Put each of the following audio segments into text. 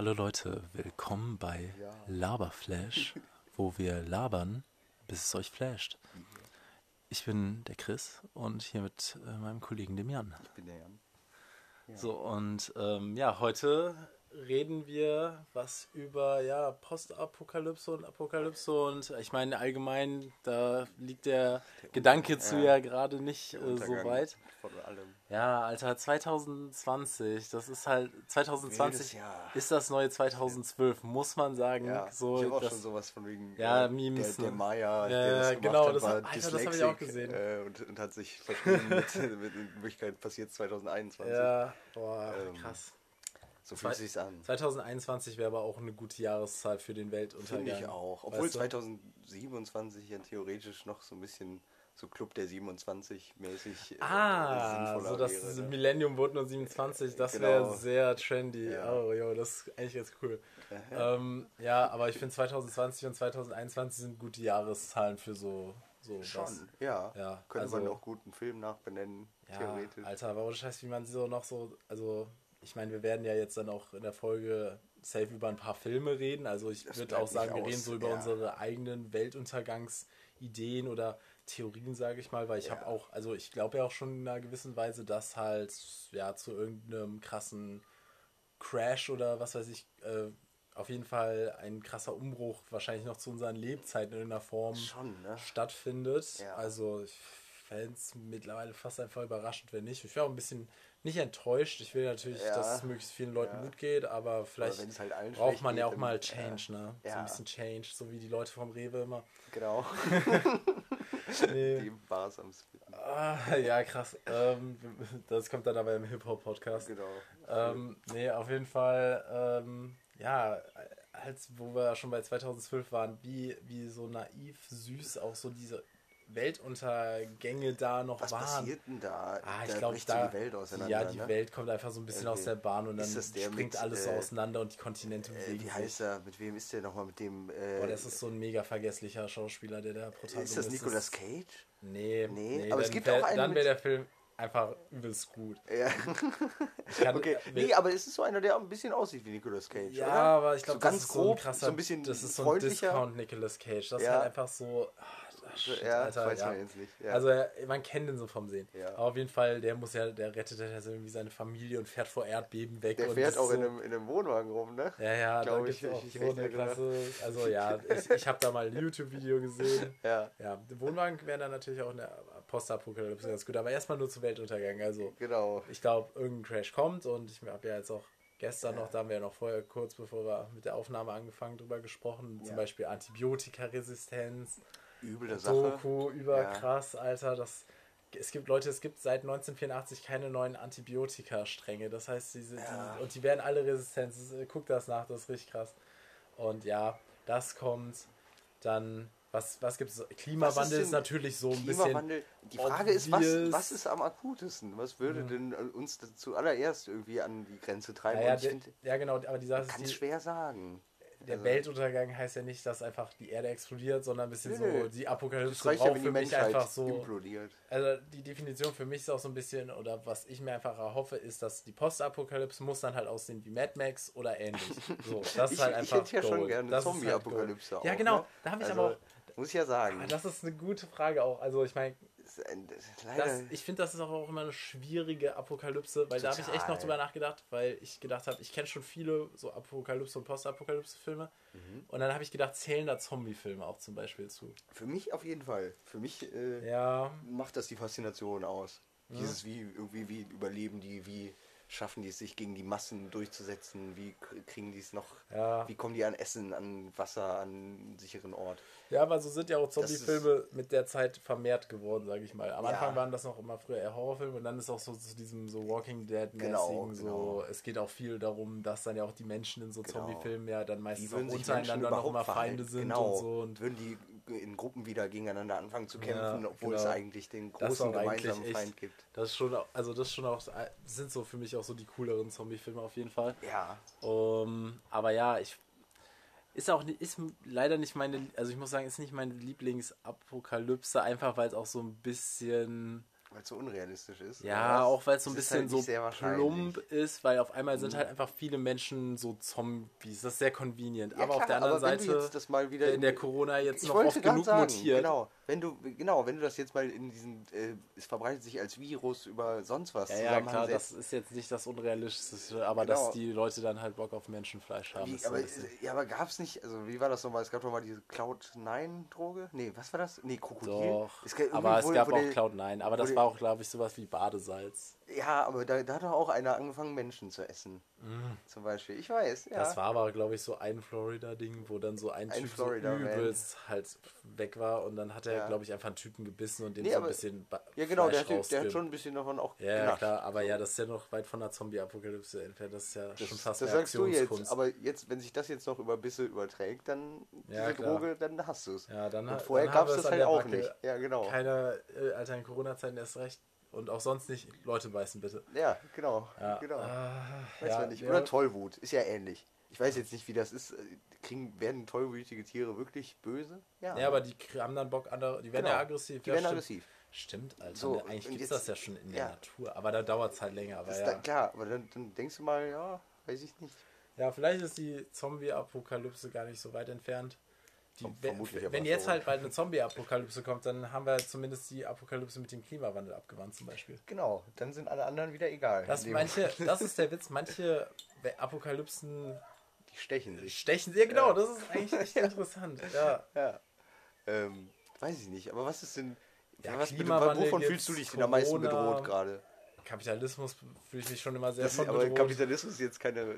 Hallo Leute, willkommen bei Ja. Laberflash, wo wir labern, bis es euch flasht. Ich bin der Chris und hier mit äh, meinem Kollegen dem Jan. Ich bin der Jan. So, und ähm, ja, heute reden wir was über ja, Postapokalypse und Apokalypse und ich meine allgemein, da liegt der, Gedanke zu ja. ja gerade nicht Der äh, so weit. Von allem. Ja, Alter, 2020, das ist halt, 2020 Wildes Jahr. ist das neue 2012, muss man sagen. Ja, so, ich habe auch das, schon sowas von wegen Ja, äh, Memes, der, der ne? Maya, Ja, der das genau, hat, das war Alter, das hab ich auch gesehen. Äh, und, und hat sich verschrieben mit, mit, in Wirklichkeit passiert 2021. ja, boah, Ähm, krass. So fühlt sich's an. 2021 wäre aber auch eine gute Jahreszahl für den Weltuntergang. Finde ich auch. Obwohl weißt du? 2027 ja theoretisch noch so ein bisschen so Club der 27 mäßig äh, Ah, so das wäre, ne? Millennium wurde nur 27, das Genau. wäre sehr trendy. Ja. Oh, jo, das ist eigentlich ganz cool. ähm, ja, aber ich finde 2020 und 2021 sind gute Jahreszahlen für so, so was. Schon, ja. Ja, Könnte man also- auch guten Film nachbenennen, Ja, theoretisch. Alter, aber ohne Scheiß, wie man so noch so, also ich meine, wir werden ja jetzt dann auch in der Folge safe über ein paar Filme reden. Also ich würde auch sagen, wir nicht reden aus, so über ja. unsere eigenen Weltuntergangsideen oder Theorien, sage ich mal, weil ich Ja. habe auch, also ich glaube ja auch schon in einer gewissen Weise, dass halt ja zu irgendeinem krassen Crash oder was weiß ich, äh, auf jeden Fall ein krasser Umbruch wahrscheinlich noch zu unseren Lebzeiten in irgendeiner Form Schon, ne? stattfindet. Ja. Also ich fände es mittlerweile fast einfach überraschend, wenn nicht. Ich wäre auch ein bisschen nicht enttäuscht. Ich will natürlich, Ja. dass es möglichst vielen Leuten Ja. gut geht, aber vielleicht halt braucht man ja auch mal dann- Change, ne? So Ja. ein bisschen Change, so wie die Leute vom Rewe immer. Genau. Nee. Die Bars am Spitten. Ah, ja, krass. Ähm, das kommt dann aber im Hip-Hop-Podcast. Genau. Ähm, nee, auf jeden Fall, ähm, ja, als wo wir schon bei 2012 waren, wie, wie so naiv, süß auch so diese Weltuntergänge da noch Was waren. passiert denn da? Ah, ich da glaube, da. die Welt auseinander. ja, die ne? Welt kommt einfach so ein bisschen Okay. aus der Bahn und dann Ist springt mit, alles so äh, auseinander und die Kontinente Äh, bewegen wie heißt sich. er? Mit wem ist der nochmal? Mit dem. Äh, Boah, das ist so ein mega vergesslicher Schauspieler, der der Protagonist ist das Nicolas Cage? Nee, Nee, nee, aber es gibt wär, auch einen Dann wäre der Film einfach übelst gut. Ja. Kann- okay. Nee, aber es ist so einer, der auch ein bisschen aussieht wie Nicolas Cage, Ja, oder? aber ich glaube, so ganz das ist so ein grob, krasser, so ein bisschen das ist so ein. Discount Nicolas Cage. Das ist Ja. halt einfach so, shit, ja, Alter, das weiß ja. man jetzt nicht. Ja. Also man kennt den so vom Sehen. Ja. Aber auf jeden Fall, der muss ja, der rettet ja irgendwie seine Familie und fährt vor Erdbeben weg. der und fährt auch so, in, einem, in einem Wohnwagen rum, ne? Ja, ja, da glaub gibt es ich, auch ich eine gerade. klasse. Also ja, ich, ich habe da mal ein YouTube-Video gesehen. Ja. Ja, Wohnwagen wäre dann natürlich auch in der Postapokalypse ganz gut, aber erstmal nur zu Weltuntergang. Also Genau. ich glaube, irgendein Crash kommt und ich habe ja jetzt auch gestern noch, da haben wir ja noch vorher, kurz bevor wir mit der Aufnahme angefangen, drüber gesprochen, zum Ja. Beispiel Antibiotikaresistenz, Üble Sache. Doku, überkrass, Ja. Alter, das es gibt Leute, es gibt seit 1984 keine neuen Antibiotika-Stränge. Das heißt, diese, Ja. die, und die werden alle resistent. Ist- Guck das nach, das ist richtig krass. Und ja, das kommt dann. Was, was gibt es? Klimawandel ist, denn natürlich so ein bisschen. Klimawandel. Die Frage ist, was, was ist am akutesten? Was würde denn äh, uns zuallererst irgendwie an die Grenze treiben? Ich der, finde, ja, genau, aber die Sache kann ist, die, schwer sagen. Der also- Weltuntergang heißt ja nicht, dass einfach die Erde explodiert, sondern ein bisschen Nö, so, die Apokalypse ja, braucht wenn für die mich einfach so. implodiert. Also die Definition für mich ist auch so ein bisschen, oder was ich mir einfach erhoffe, ist, dass die Postapokalypse muss dann halt aussehen wie Mad Max oder ähnlich. So, das ist Ich, halt ich einfach hätte ja schon Gold. gerne Das ist halt Zombie-Apokalypse Gold. Ja, auch, genau. ne? Da habe ich Also, aber auch. Muss ich ja sagen. Ah, Das ist eine gute Frage auch. Also ich meine, Das ein- das ich finde, das ist auch immer eine schwierige Apokalypse, weil da habe ich echt noch Total. drüber nachgedacht, weil ich gedacht habe, ich kenne schon viele so Apokalypse- und Postapokalypse-Filme. Mhm. Und dann habe ich gedacht, zählen da Zombie-Filme auch zum Beispiel zu. für mich auf jeden Fall. Für mich äh, Ja, macht das die Faszination aus. Dieses wie irgendwie wie überleben die, wie schaffen die es sich gegen die Massen durchzusetzen, wie kriegen die es noch, Ja. wie kommen die an Essen, an Wasser, an einen sicheren Ort. Ja, aber so sind ja auch Zombie-Filme mit der Zeit vermehrt geworden, sage ich mal. Am Ja. Anfang waren das noch immer früher eher Horrorfilme und dann ist auch so zu diesem so Walking Dead-mäßigen Genau, so. genau. Es geht auch viel darum, dass dann ja auch die Menschen in so Genau. Zombie-Filmen ja dann meistens auch untereinander noch immer Feinde sind genau. und so. Und würden die in Gruppen wieder gegeneinander anfangen zu kämpfen, Ja, obwohl es genau. eigentlich den großen gemeinsamen echt- Feind gibt. das ist schon, auch- also das ist schon auch, sind so für mich auch so die cooleren Zombie-Filme auf jeden Fall. Ja, Um, aber ja, ich ist auch ist leider nicht meine, also ich muss sagen, ist nicht meine Lieblingsapokalypse, einfach weil es auch so ein bisschen Weil es so unrealistisch ist. Ja, auch weil es so ein bisschen halt so plump ist, weil auf einmal sind halt einfach viele Menschen so Zombies. Das ist sehr convenient. Ja, aber auf klar, der anderen aber wenn du Seite, jetzt das mal wieder in der Corona jetzt noch oft genug sagen, mutiert. genau, wenn du genau, wenn du das jetzt mal in diesen, äh, es verbreitet sich als Virus über sonst was Ja, ja, klar, das ist jetzt nicht das Unrealistische, aber Genau. dass die Leute dann halt Bock auf Menschenfleisch haben. Wie, so aber, ja, aber gab es nicht, also wie war das nochmal? Es gab doch mal diese Cloud-9-Droge? Nee, was war das? Nee, Krokodil. Doch, Es aber es gab auch Cloud9, aber das wurde- war auch, glaube ich, sowas wie Badesalz. Ja, aber da, da hat doch auch einer angefangen, Menschen zu essen. Zum Beispiel. Ich weiß, ja. Das war aber, glaube ich, so ein Florida-Ding, wo dann so ein, Ein Typ so übelst halt weg war und dann hat er, Ja. glaube ich, einfach einen Typen gebissen und den Nee, so ein aber- bisschen ba ja, genau, der Fleisch hat, der hat schon ein bisschen davon auch Ja, ja, genascht. klar, aber ja, das ist ja noch weit von der Zombie-Apokalypse entfernt. Das ist ja Das, schon fast das sagst du jetzt, aber jetzt, wenn sich das jetzt noch über Bisse überträgt, dann Ja, diese klar. Droge, dann hast du es. ja, dann Und vorher gab es das halt der auch Backe. nicht. Ja, genau. Keine, äh, Alter, in Corona-Zeiten erst recht. Und auch sonst nicht Leute beißen, bitte. Ja, genau. Ja, genau. ah, Weiß ja, man nicht. ja. Oder Tollwut, ist ja ähnlich. Ich weiß jetzt nicht, wie das ist. Kriegen, werden tollwütige Tiere wirklich böse? Ja, aber die haben dann Bock, andere, die werden Genau. ja aggressiv. Die ja, werden stimmt. aggressiv. Stimmt, Alter. So, eigentlich gibt es das ja schon in der ja. Natur, aber da dauert es halt länger. Aber ist ja. da, klar, aber dann, dann denkst du mal, ja, weiß ich nicht. ja, vielleicht ist die Zombie-Apokalypse gar nicht so weit entfernt. Die, wenn vermutlich wenn jetzt halt bald eine Zombie-Apokalypse kommt, dann haben wir zumindest die Apokalypse mit dem Klimawandel abgewandt zum Beispiel. Genau, dann sind alle anderen wieder egal. Das, manche, das ist der Witz, manche Apokalypsen die stechen sich. stechen. Ja, genau, das ist eigentlich echt interessant. Ja. Ja. Ähm, weiß ich nicht, aber was ist denn. Ja, was, Klimawandel wovon fühlst du dich denn am meisten bedroht gerade? Kapitalismus fühle ich mich schon immer sehr Das ist- von Aber bedroht. Kapitalismus ist jetzt keine. Also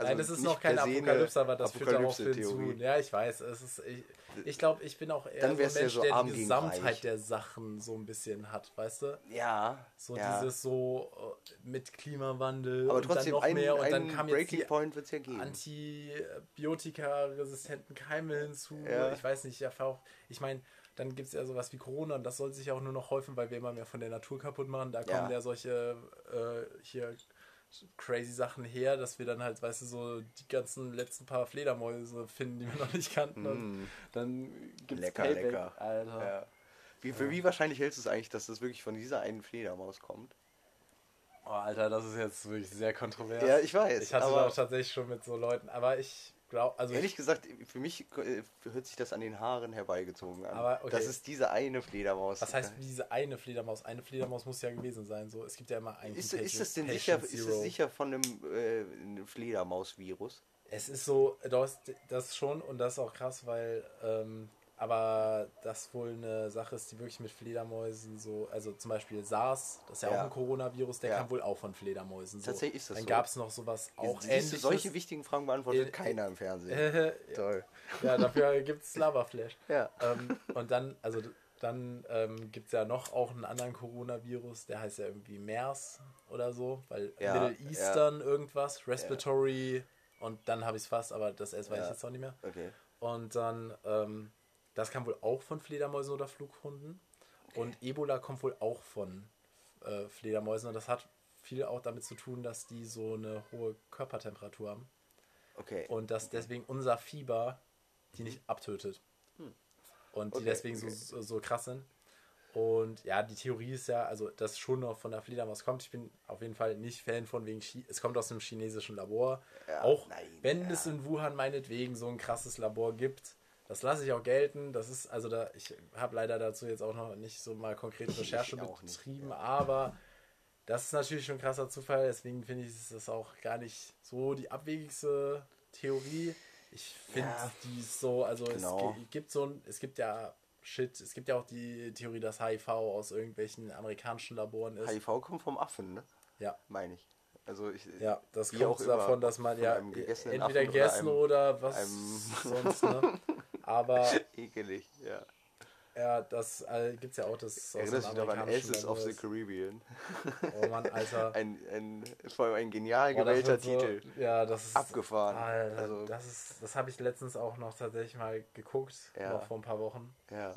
Nein, das ist noch keine eine Apokalypse, aber das führt auch hinzu. Apokalypse-Theorie. Ja, ich weiß. Es ist, ich ich glaube, ich bin auch eher Dann so ein wär's ja Mensch, so der die Gesamtheit der Sachen so ein bisschen hat, weißt du? Ja. So ja. dieses so äh, mit Klimawandel aber und dann trotzdem, noch ein, mehr und dann kam jetzt Breaking die Point wird es ja geben. Antibiotika-resistenten Keime hinzu. Ja. Ich weiß nicht, ja, auch, ich meine, dann gibt es ja sowas wie Corona und das soll sich auch nur noch häufen, weil wir immer mehr von der Natur kaputt machen. Da kommen Ja. ja solche äh, hier crazy Sachen her, dass wir dann halt, weißt du, so die ganzen letzten paar Fledermäuse finden, die wir noch nicht kannten. Und dann gibt's Mm. Lecker, Payback, lecker. Alter. Ja. Wie, für wie wahrscheinlich hältst du es eigentlich, dass das wirklich von dieser einen Fledermaus kommt? Oh, Alter, das ist jetzt wirklich sehr kontrovers. Ja, ich weiß, Ich hatte aber- auch tatsächlich schon mit so Leuten, aber ich glaube, also Ehrlich ich, gesagt, für mich äh, hört sich das an den Haaren herbeigezogen an. Aber, okay. Das ist diese eine Fledermaus. was heißt diese eine Fledermaus? Eine Fledermaus muss ja gewesen sein. So, es gibt ja immer einen ist, Patient- ist das denn Patient sicher, ist das sicher von einem, äh, Fledermaus-Virus? Es ist so, das, das schon und das ist auch krass, weil, ähm, aber das wohl eine Sache ist, die wirklich mit Fledermäusen so, also zum Beispiel SARS, das ist ja, Ja. auch ein Coronavirus, der Ja. kam wohl auch von Fledermäusen. So. Tatsächlich ist das Dann so. gab es noch sowas auch Siehst ähnliches. solche wichtigen Fragen beantwortet Äh, keiner im Fernsehen. Äh, Toll. ja, dafür gibt es Lavaflash. Ja. ähm, und dann, also dann ähm, gibt es ja noch auch einen anderen Coronavirus, der heißt ja irgendwie MERS oder so, weil Ja, Middle Eastern irgendwas, Respiratory und dann habe ich es fast, aber das S weiß ich jetzt auch nicht mehr. Okay. Und dann, ähm, das kam wohl auch von Fledermäusen oder Flughunden. Und Ebola kommt wohl auch von äh, Fledermäusen und das hat viel auch damit zu tun, dass die so eine hohe Körpertemperatur haben Okay. und dass deswegen unser Fieber die nicht abtötet. Und die Okay, deswegen okay. so, so, so krass sind. Und ja, die Theorie ist ja, also dass schon noch von der Fledermaus kommt. Ich bin auf jeden Fall nicht Fan von wegen Chi es kommt aus einem chinesischen Labor. Ja, auch nein, wenn ja. es in Wuhan meinetwegen so ein krasses Labor gibt, das lasse ich auch gelten. Das ist, also da, ich habe leider dazu jetzt auch noch nicht so mal konkrete Recherche auch nicht, betrieben, aber das ist natürlich schon ein krasser Zufall, deswegen finde ich, ist das auch gar nicht so die abwegigste Theorie. Ich finde Ja. die so, also Genau. es gi- gibt so ein, es gibt ja Shit, es gibt ja auch die Theorie, dass HIV aus irgendwelchen amerikanischen Laboren ist. HIV kommt vom Affen, ne? Ja. Meine ich. Also ich, Ja, das kommt davon, dass man ja gegessenen entweder Affen oder gegessen einem- oder, was einem- sonst, ne? Aber ekelig, ja. ja, das äh, gibt es ja auch das aus Erinnerst dem dich noch an Aces of the. Caribbean? Oh Mann, Alter. Ein, ein, vor allem ein genial das gewählter wird so- Titel. Ja, das ist Abgefahren. Alter, Also- das ist, das habe ich letztens auch noch tatsächlich mal geguckt, Ja. noch vor ein paar Wochen. Ja.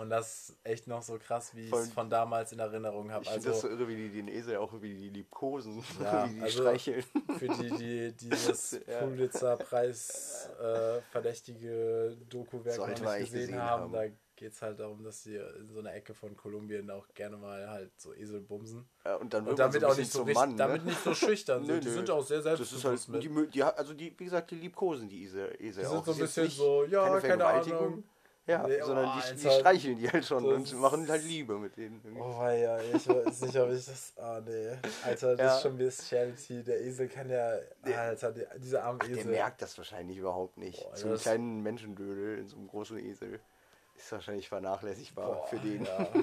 Und das ist echt noch so krass, wie ich es von damals in Erinnerung habe. Ich finde Also, das so irre, wie die den Esel auch wie die liebkosen, Ja, wie die also- streicheln. für die, die dieses Ja. Pulitzer-Preis äh, verdächtige Doku-Werk noch nicht gesehen, gesehen haben, haben. da geht es halt darum, dass sie in so einer Ecke von Kolumbien auch gerne mal halt so Esel bumsen. Ja, und dann wird Und damit so auch nicht so richtig, Mann, damit ne? nicht so schüchtern Nö, sind. Die nö. sind auch sehr selbstbewusst halt, die, mit. mö- die, also die, wie gesagt, die liebkosen die Esel. Esel Die auch. sind so ein bisschen so, ja, keine Vergewaltigung, Ahnung. Ja, Nee, sondern oh, die, die streicheln die halt schon Das und machen halt Liebe mit denen. irgendwie. Oh ja, ich weiß nicht, ob ich das. Ah nee. Alter, das Ja. ist schon Bestiality. Der Esel kann ja. Alter, der, dieser arme Der Esel. merkt das wahrscheinlich überhaupt nicht. Boah, so einen das- kleinen Menschendödel in so einem großen Esel ist wahrscheinlich vernachlässigbar Boah, für den. Ja.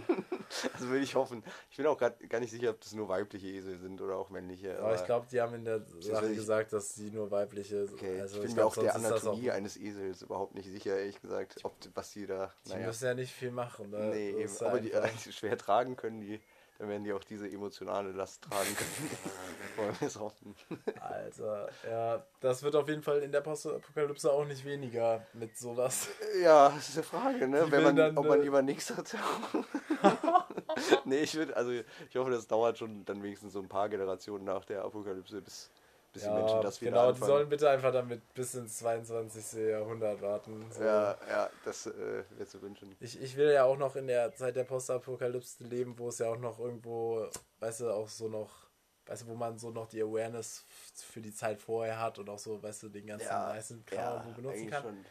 Also will ich hoffen. Ich bin auch grad gar nicht sicher, ob das nur weibliche Esel sind oder auch männliche. Aber ich glaube, die haben in der Sache ich- gesagt, dass sie nur weibliche. Okay, also ich bin mir glaub, auch der Anatomie auch- eines Esels überhaupt nicht sicher, ehrlich gesagt, ob was die da. Die Naja, müssen ja nicht viel machen. Ne? nee, eben, aber die schwer tragen können, die, dann werden die auch diese emotionale Last tragen können. Wollen wir es hoffen. Alter, ja, das wird auf jeden Fall in der Postapokalypse auch nicht weniger mit sowas. Ja, das ist eine Frage, ne? Die Wenn man, dann, ob man äh, lieber nichts hat. nee, ich würde, also ich hoffe, das dauert schon dann wenigstens so ein paar Generationen nach der Apokalypse, bis, bis die Menschen das wieder genau, die anfangen. sollen bitte einfach damit bis ins 22. Jahrhundert warten. So. ja, ja, das äh, wäre zu wünschen. Ich, ich will ja auch noch in der Zeit der Postapokalypse leben, wo es ja auch noch irgendwo, weißt du, auch so noch, weißt du, wo man so noch die Awareness für die Zeit vorher hat und auch so, weißt du, den ganzen Ja, weißen Kram ja, benutzen kann. schon.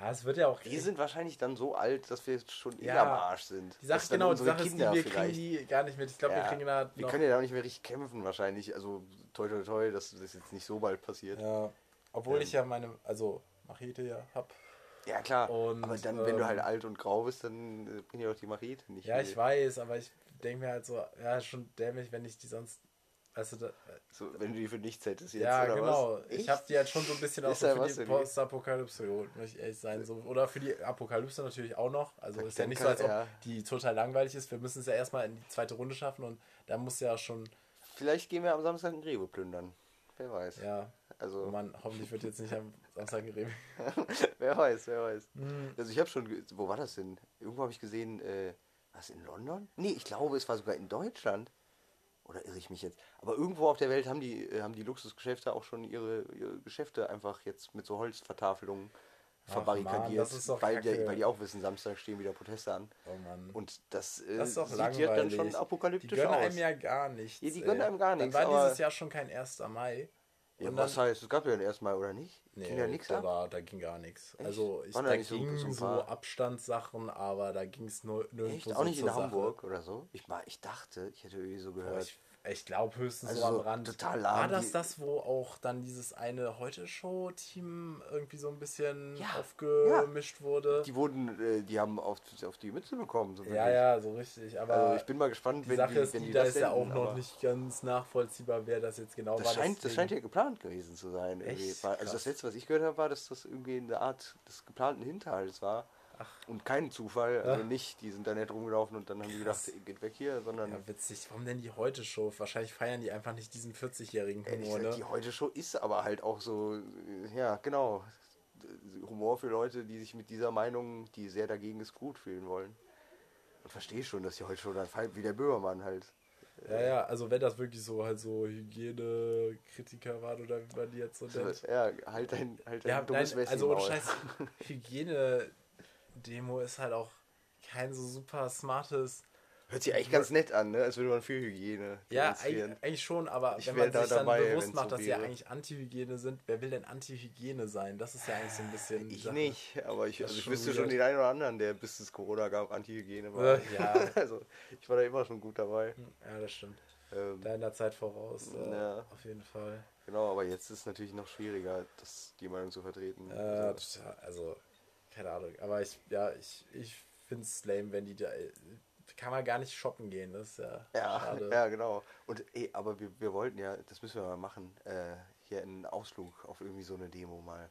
Ja, es wird ja auch. Wir sind wahrscheinlich dann so alt, dass wir jetzt schon eh Ja. am Arsch sind. die Sache, genau, die Sache ist, die, Kinder wir kriegen vielleicht- die gar nicht mit. Ich glaube, wir Ja, kriegen da Wir können ja auch nicht mehr richtig kämpfen wahrscheinlich. Also toi toi toi, dass das jetzt nicht so bald passiert. Ja, Ja, obwohl Ähm. ich ja meine, also Machete ja hab. klar. Und, aber dann, wenn du ähm, halt alt und grau bist, dann äh, bringt ja auch die Machete nicht Ja, viel. ich weiß, aber ich denke mir halt so, ja, ist schon dämlich, wenn ich die sonst, du, da, So, wenn du die für nichts hättest jetzt, ja, oder genau. was? Ich habe die halt schon so ein bisschen auch so da für die? Postapokalypse geholt, muss ich ehrlich sein. So. Oder für die Apokalypse natürlich auch noch. Also Dann ist ja nicht so, als ob ja. die total langweilig ist. Wir müssen es ja erstmal in die zweite Runde schaffen und da muss ja schon, Vielleicht gehen wir am Samstag ein Rewe plündern. Wer weiß. ja, Also, oh Mann, hoffentlich wird jetzt nicht am Samstag geredet. wer weiß, wer weiß. Hm. Also ich habe schon, wo war das denn? Irgendwo habe ich gesehen, äh, was in London? Nee, ich glaube, es war sogar in Deutschland. Oder irre ich mich jetzt? Aber irgendwo auf der Welt haben die, äh, haben die Luxusgeschäfte auch schon ihre, ihre Geschäfte einfach jetzt mit so Holzvertafelungen verbarrikadiert. Mann, weil, die, weil die auch wissen, Samstag stehen wieder Proteste an. Oh Mann. Und das, äh, Das ist doch sieht langweilig. ja dann schon die apokalyptisch gönnen aus. einem ja gar nichts. Ja, die gönnen ey. einem gar nichts, Dann war dieses Jahr schon kein 1. Mai. Ja, Und was heißt, es gab ja erstmal, oder nicht? Nee, Ging ja nichts da, ab? war, da ging gar nichts. Also ich, Waren da da so- ging so so, Abstandssachen, aber da ging es nur nirgendwo Echt? so Auch nicht in Sache. Hamburg oder so? Ich, mal, ich dachte, ich hätte irgendwie so Boah, gehört. ich ich glaube höchstens Also so am Rand. total War lahm, das die- das, wo auch dann dieses eine Heute-Show-Team irgendwie so ein bisschen Ja, aufgemischt wurde? Die wurden, äh, die haben auf, auf die Mütze bekommen. So ja, ja, so richtig. Aber Also ich bin mal gespannt, die wenn Sache die, ist, wenn die, die da das ist ja auch noch nicht ganz nachvollziehbar, wer das jetzt genau Das war. scheint, das scheint ja geplant gewesen zu sein. Also das letzte, was ich gehört habe, war, dass das irgendwie eine Art des geplanten Hinterhalts war. Und kein Zufall, also nicht, die sind da nicht rumgelaufen und dann haben die gedacht, geht weg hier, sondern Ja, witzig. Warum denn die Heute-Show? Wahrscheinlich feiern die einfach nicht diesen 40-jährigen Ehrlich Humor, ne? die Heute-Show ist aber halt auch so, äh, ja, genau. Humor für Leute, die sich mit dieser Meinung, die sehr dagegen ist, gut fühlen wollen. Und verstehe schon, dass die Heute-Show dann feiert, wie der Böhmermann halt. Ja, ja, also wenn das wirklich so halt so Hygienekritiker waren oder wie man die jetzt so nennt. Ja, halt dein, halt dein Ja, dummes nein, also ohne. Scheiß, Hygiene-Demo ist halt auch kein so super smartes. Hört sich eigentlich ganz nett an, ne? als würde man für Hygiene Ja, eigentlich, schon, aber Ich wenn man da sich dann dabei, bewusst wenn's macht, so dass sie ja eigentlich Anti-Hygiene sind, wer will denn Anti-Hygiene sein? Das ist ja eigentlich so ein bisschen. Ich Sache. nicht, aber ich, also ich wüsste schon den einen oder anderen, der bis es Corona gab, Anti-Hygiene war. Ja. also ich war da immer schon gut dabei. Ja, das stimmt. Ähm, Da in der Zeit voraus. Äh, Ja. Auf jeden Fall. genau, aber jetzt ist es natürlich noch schwieriger, das, die Meinung zu vertreten. Äh, Also, total, also, keine Ahnung. Aber ich, ja, ich, ich finde es lame, wenn die da. Kann man gar nicht shoppen gehen, das ist ja, ja, schade. ja, genau. Und ey, aber wir, wir wollten ja, das müssen wir mal machen, äh, hier einen Ausflug auf irgendwie so eine Demo mal.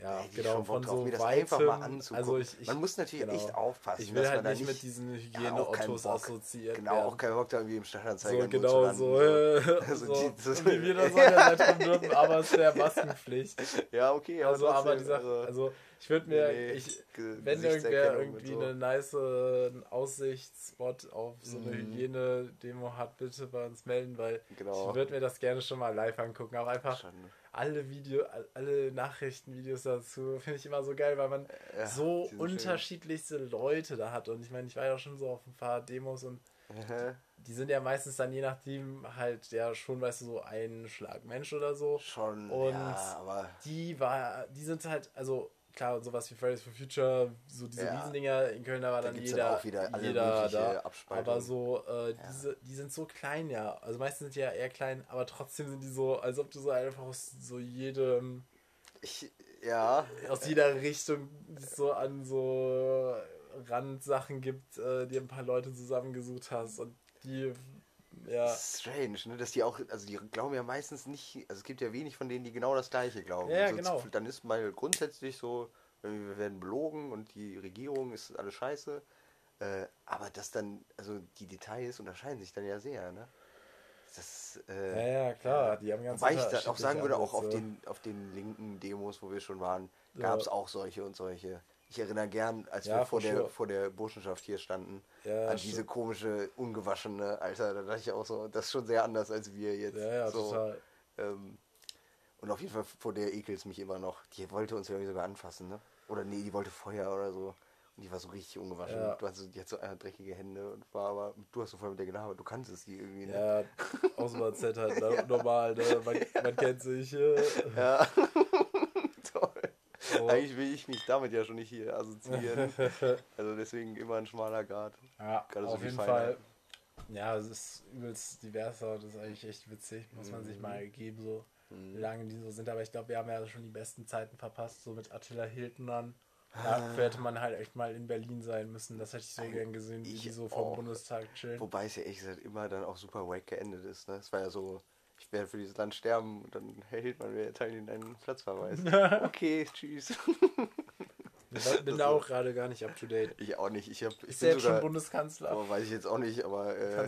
Ja, ich genau, von drauf, so das weitem, einfach mal anzugucken. Also ich, ich, man muss natürlich genau. echt aufpassen, Ich will halt nicht nicht mit diesen Ja, Hygiene-Autos Bock. assoziiert Genau, werden. auch kein Bock da irgendwie im Stadtanzeiger So, genau, landen, so, äh, Also so, das- wie wir das sagen, ja. dürfen, aber es wäre Maskenpflicht. Ja, okay, Also, aber trotzdem, die Sache, also, Ich würde mir, Nee, ich, wenn irgendwer irgendwie so. einen nice äh, Aussichtsspot auf so eine Mhm. Hygiene-Demo hat, bitte bei uns melden, weil Genau. ich würde mir das gerne schon mal live angucken. Auch einfach Schon. Alle Video, all- alle Nachrichtenvideos dazu finde ich immer so geil, weil man Ja, so sind schön. unterschiedlichste Leute da hat. Und ich meine, ich war ja schon so auf ein paar Demos und Aha. die sind ja meistens dann je nachdem halt ja schon, weißt du, so ein Schlagmensch oder so. Schon. Und ja, aber die war, die sind halt, also klar, sowas wie Fridays for Future, so diese Ja. Riesendinger, in Köln da war Da dann dann jeder, auch wieder alle jeder da. Aber so, äh, diese, die sind so klein, ja. Also meistens sind die ja eher klein, aber trotzdem sind die so, als ob du so einfach aus so jedem, ich, ja, aus jeder Richtung so an so Randsachen gibt, äh, die ein paar Leute zusammengesucht hast und die, ja. strange, ne? Dass die auch, also die glauben ja meistens nicht, also es gibt ja wenig von denen, die genau das gleiche glauben. Ja, ja, also genau. Dann ist mal grundsätzlich so, wir werden belogen und die Regierung ist alles scheiße. Äh, aber das dann, also die Details unterscheiden sich dann ja sehr, ne? Das, äh, Ja, ja, klar, die haben ganz Wobei ich da auch sagen würde, auch auf den, auf den linken Demos, wo wir schon waren, Ja. gab es auch solche und solche. Ich erinnere gern, als Ja, wir vor der, sure. vor der Burschenschaft hier standen, Ja, an stimmt. diese komische, ungewaschene, Alter, da dachte ich auch so, das ist schon sehr anders als wir jetzt. Ja, ja, so, total. Ähm, und auf jeden Fall vor der ekelt mich immer noch. Die wollte uns ja irgendwie sogar anfassen, ne? Oder nee, die wollte Feuer oder so. Und die war so richtig ungewaschen. Ja. Du hast, so- die hat so äh, dreckige Hände und war aber, du hast so voll mit der gelabert, du kanntest die irgendwie, ne? Ja, Auswahl-Z halt ne? normal, ne? Man, man kennt sich. Äh, Ja. So. Eigentlich will ich mich damit ja schon nicht hier assoziieren. also deswegen immer ein schmaler Grad. Ja, Gerade so auf die jeden. Fall. Ja, es ist übelst divers, aber das ist eigentlich echt witzig. Muss man Mhm. sich mal geben, so wie lange die so sind. Aber ich glaube, wir haben ja schon die besten Zeiten verpasst, so mit Attila Hilton dann. Ah. Dafür hätte man halt echt mal in Berlin sein müssen. Das hätte ich so gern gesehen, wie Ich die so vom auch. Bundestag chillen. Wobei es ja gesagt immer dann auch super wack geendet ist. Ne? Es war ja so, ich werde für dieses Land sterben und dann erhält man mir Teil in einen Platzverweis. okay, tschüss. Ich bin da auch gerade gar nicht up to date. Ich auch nicht. Ich, hab, ich Ist bin der jetzt schon sogar, Bundeskanzler? oh, weiß ich jetzt auch nicht, aber äh,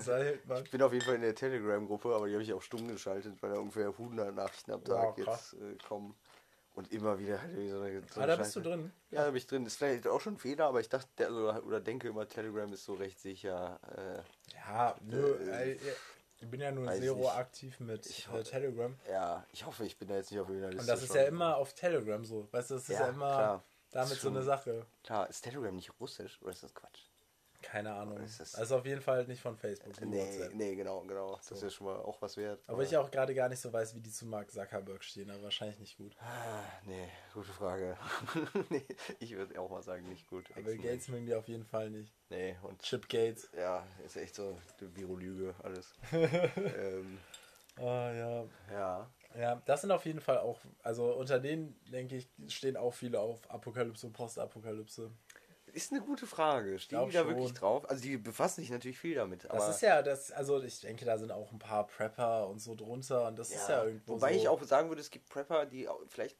ich bin auf jeden Fall in der Telegram-Gruppe, aber die habe ich auch stumm geschaltet, weil da ungefähr 100 Nachrichten am Tag Wow, jetzt äh, kommen. Und immer wieder halt irgendwie so eine, so Ah, eine da bist du drin. Ja, da bin ich drin. Ist vielleicht auch schon ein Fehler, aber ich dachte, der- also, oder denke immer, Telegram ist so recht sicher. Äh, Ja, nö, äh, ich bin ja nur weiß Zero nicht. aktiv mit Ich äh, ho- Telegram. ja, ich hoffe, ich bin da jetzt nicht auf irgendeiner Liste. Und das ist schon. ja immer auf Telegram so. Weißt du, das ist ja, Ja, immer klar. damit so eine Sache. Klar, ist Telegram nicht russisch oder ist das Quatsch? Keine Ahnung. das- Also auf jeden Fall nicht von Facebook. Nee, WhatsApp. nee, genau, genau. Das So. ist ja schon mal auch was wert. Aber ich auch gerade gar nicht so weiß, wie die zu Mark Zuckerberg stehen, aber wahrscheinlich nicht gut. Ah, nee, gute Frage. nee, ich würde auch mal sagen, nicht gut. Aber Bill Gates mögen die auf jeden Fall nicht. Nee, und Chip Gates. ja, ist echt so eine Virolüge, alles. ähm, Ah ja. ja. Ja, das sind auf jeden Fall auch, also unter denen, denke ich, stehen auch viele auf Apokalypse und Postapokalypse. Ist eine gute Frage. Stehen die da schon. wirklich drauf? Also die befassen sich natürlich viel damit. Das ist ja das, also ich denke, da sind auch ein paar Prepper und so drunter und das ist ja irgendwo Wobei so. ich auch sagen würde, es gibt Prepper, die vielleicht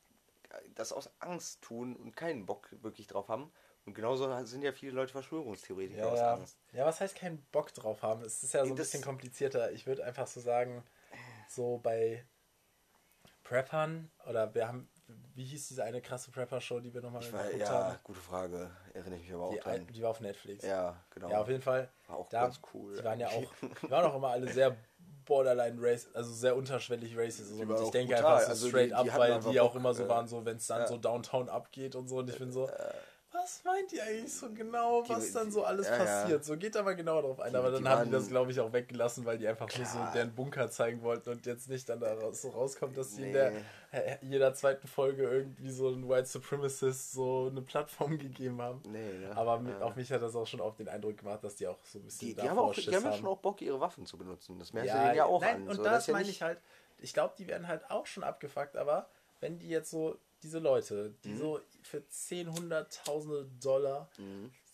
das aus Angst tun und keinen Bock wirklich drauf haben. Und genauso sind ja viele Leute Verschwörungstheoretiker Ja, aus ja. Angst. ja, was heißt keinen Bock drauf haben? Es ist ja so ein Das- bisschen komplizierter. Ich würde einfach so sagen, so bei Preppern oder wir haben, wie hieß diese eine krasse Prepper-Show, die wir nochmal geguckt ja, haben? gute Frage. Erinnere ich mich aber auch Die, dran. die war auf Netflix. Ja, genau. Ja, auf jeden Fall. War auch da, ganz cool. Die waren ja auch, die waren auch immer alle sehr borderline race, also sehr unterschwellig racist. Und ich denke brutal. einfach so Also die- straight die up, hatten weil die auch Bock, immer so äh, waren, so wenn es dann ja. so downtown abgeht und so. Und ich bin so, was meint ihr eigentlich so genau, was Die- dann so alles ja, ja. passiert? So geht da mal genauer drauf ein. Die- Aber dann die haben die waren- das, glaube ich, auch weggelassen, weil die einfach nur so Klar. deren Bunker zeigen wollten und jetzt nicht dann da so rauskommt, dass die in Nee. der jeder zweiten Folge irgendwie so ein White Supremacist so eine Plattform gegeben haben. Nee, ne? Aber mi- Ja. auf mich hat das auch schon auf den Eindruck gemacht, dass die auch so ein bisschen die, die, haben auch, die haben ja haben. schon auch Bock, ihre Waffen zu benutzen. Das merkst du denen ja auch nein, an. Und so. das, ja meine ich halt, ich glaube, die werden halt auch schon abgefuckt, aber wenn die jetzt so, diese Leute, die Mhm. so für 10, hunderttausende Dollar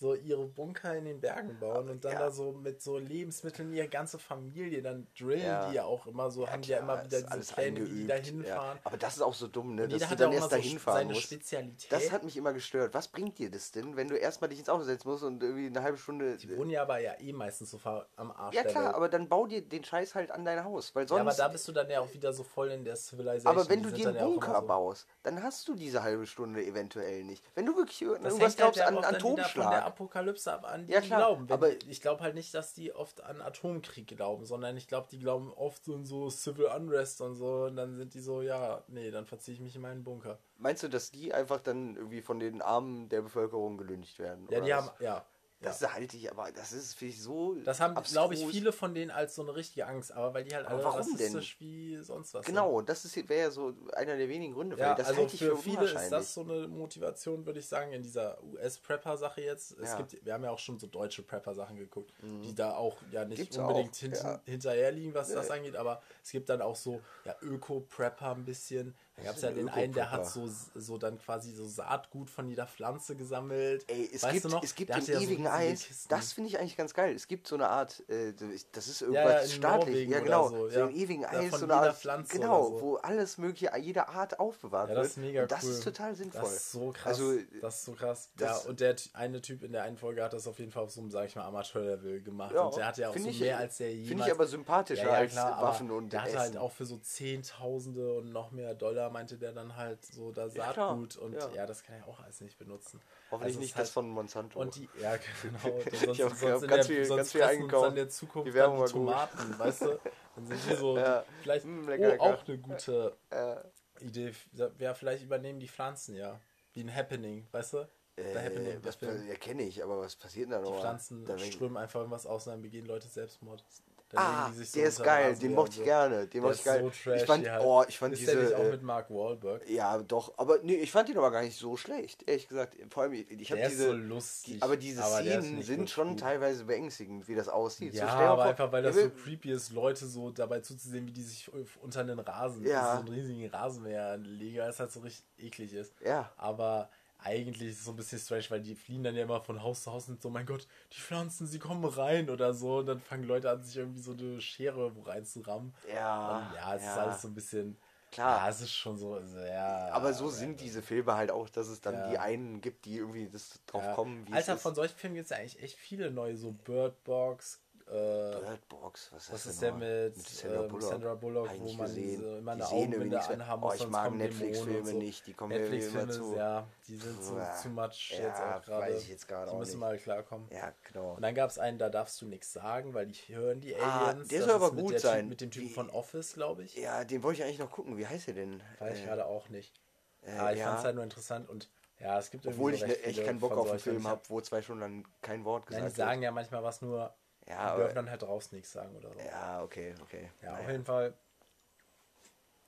so ihre Bunker in den Bergen bauen und dann ja. da so mit so Lebensmitteln ihre ganze Familie, dann drillen Ja. die ja auch immer so, haben die ja klar, immer wieder diese Pläne, wie die da hinfahren. Aber das ist auch so dumm, ne? Dass jeder du dann erst immer dahin so fahren seine musst. Spezialität. Das hat mich immer gestört. Was bringt dir das denn, wenn du erstmal dich ins Auto setzen musst und irgendwie eine halbe Stunde. die wohnen ja aber ja eh meistens so am Arsch Ja klar, aber dann bau dir den Scheiß halt an dein Haus, weil sonst. ja, aber da bist du dann ja auch wieder so voll in der Civilization. aber wenn Die du dir einen Bunker so- baust, dann hast du diese halbe Stunde eventuell nicht. Wenn du wirklich irgendwas halt glaubst an, an Apokalypse ab, an die Ja, die glauben. Wenn, aber- ich glaube halt nicht, dass die oft an Atomkrieg glauben, sondern ich glaube, die glauben oft so in so Civil Unrest und so und dann sind die so, ja, nee, dann verziehe ich mich in meinen Bunker. Meinst du, dass die einfach dann irgendwie von den Armen der Bevölkerung gelüncht werden? Ja, die was? haben, ja. Das halte ich aber, das ist finde ich so. Das haben, glaube ich, viele von denen als so eine richtige Angst, aber weil die halt Aber alle warum denn? rassistisch wie sonst was sind. Genau, das ist wäre ja so einer der wenigen Gründe. Ja, das also für für viele ist das so eine Motivation, würde ich sagen, in dieser US-Prepper-Sache jetzt. Es Ja. Mhm. gibt, wir haben ja auch schon so deutsche Prepper-Sachen geguckt, die da auch ja nicht Gibt's unbedingt hinten, ja. hinterher liegen, was das Ja. angeht, aber es gibt dann auch so ja, Öko-Prepper ein bisschen. Da gab es ja den einen, der hat so, so dann quasi so Saatgut von jeder Pflanze gesammelt. Ey, es weißt gibt, du noch? es gibt Der im ja so ewigen riesige Eis, das finde ich eigentlich ganz geil. Es gibt so eine Art, äh, das ist ja, irgendwas in staatlich, Norwegen ja oder genau, so, so, ja. im ewigen Ja, Eis von so eine jeder Art, Pflanze genau, so. wo alles mögliche, jede Art aufbewahrt Ja, wird. das ist mega Und das cool. ist total sinnvoll. Das ist so krass. Also, das ist so krass. Ja, und der eine Typ in der einen Folge hat das auf jeden Fall auf so einem, sag ich mal, Amateurlevel gemacht. Ja, und der hatte ja auch so ich- mehr als der jemals... Finde ich aber sympathischer ja, ja, als Waffen und der hatte halt auch für so Zehntausende und noch mehr Dollar, meinte der dann halt so da Ja. Saatgut und Ja. ja. das kann er auch alles nicht benutzen. Hoffentlich Also nicht halt- das von Monsanto. Und die, ja, genau. Ich sonst, hab- sonst, hab in ganz der, viel- sonst ganz viel eingekauft. dann der Zukunft Die Werbung die war gut. Tomaten, weißt du? Dann sind die so, Ja. vielleicht, Mm, lecker, oh, lecker. auch eine gute äh, Idee. Wäre vielleicht übernehmen die Pflanzen, ja. Wie ein Happening, weißt du? Äh, Happening, Film. ja, kenne ich, aber was passiert denn da noch? Die Pflanzen strömen einfach irgendwas aus und dann begehen Leute Selbstmord. Ah, so der ist geil, den mochte ich gerne. Den Der mochte ist ich geil. so trashy ich fand, halt. oh, ich fand ist diese. der nicht auch mit Mark Wahlberg? Ja, doch, aber nee, ich fand ihn aber gar nicht so schlecht, ehrlich gesagt. Vor allem, ich, habe diese. so lustig. die, aber diese ist Szenen sind schon gut. teilweise beängstigend, wie das aussieht. Ja, so, aber vor, einfach weil das so creepy ist, Leute so dabei zuzusehen, wie die sich unter den Rasen, Ja. so einen riesigen Rasenmäher legen, das halt so richtig eklig ist. Ja. Aber eigentlich ist es so ein bisschen strange, weil die fliehen dann ja immer von Haus zu Haus und so, mein Gott, die Pflanzen, sie kommen rein oder so. Und dann fangen Leute an, sich irgendwie so eine Schere wo reinzurammen. Ja, Und ja, es ist ja. alles so ein bisschen. Klar. Ja, es ist schon so sehr. Aber so sind diese Filme halt auch, dass es dann Ja. die einen gibt, die irgendwie das drauf ja. kommen, wie Alter, von ist. solchen Filmen gibt es ja eigentlich echt viele neue, so Bird Box. Äh, Bird Box, was ist Was ist der noch? mit, Sandra ähm, Bullock, Sandra Bullock, ich wo man diese, immer eine Augenbinde anhaben Oh, muss, ich sonst mag Netflix-Filme so. nicht, die kommen irgendwie immer Netflix-Filme, zu- ja, die sind so Ja. too much Ja, jetzt auch gerade. weiß ich jetzt gerade Die müssen nicht. mal klarkommen. Ja, genau. Und dann gab es einen, da darfst du nichts sagen, weil die hören die Ah, Aliens. der Das soll aber mit gut der sein. Typ, mit dem Typen von Office, glaube ich. Ja, den wollte ich eigentlich noch gucken. Wie heißt der denn? Weiß ich Äh, gerade auch nicht. äh, Aber ich ja. fand es halt nur interessant und ja, es gibt Obwohl ich ne, echt keinen Bock auf einen. Film Ich habe, hab- wo zwei Stunden lang kein Wort gesagt Nein, die sagen ja manchmal was nur, wird. Ja, die dürfen dann halt draußen nichts sagen oder so. ja, okay, okay. Ja, Naja. auf jeden Fall.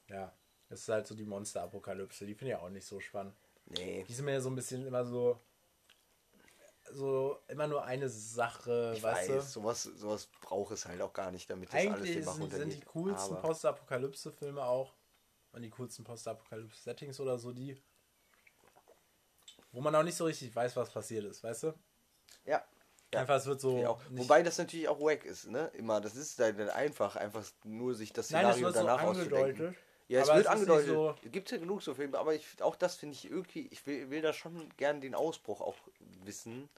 Ja, es ist halt so die Monster-Apokalypse. Die finde ich auch nicht so spannend. Nee, Die sind mir so ein bisschen immer so. So immer nur eine Sache, ich weißt weiß, sowas, sowas braucht es halt auch gar nicht, damit du? das alles Eigentlich den Bach sind, sind die coolsten Postapokalypse-Filme auch und die coolsten Postapokalypse-Settings oder so die, wo man auch nicht so richtig weiß, was passiert ist, weißt du? Ja. Ja. Einfach, es wird so. Ja, Wobei das natürlich auch wack ist, ne? Immer. Das ist dann dann einfach, einfach nur sich das Nein, das Szenario wird so danach auszudenken. angedeutet. Ja, es aber wird es angedeutet. so- Gibt ja genug so Filme, aber ich, auch das finde ich irgendwie, ich will, will da schon gern den Ausbruch auch wissen.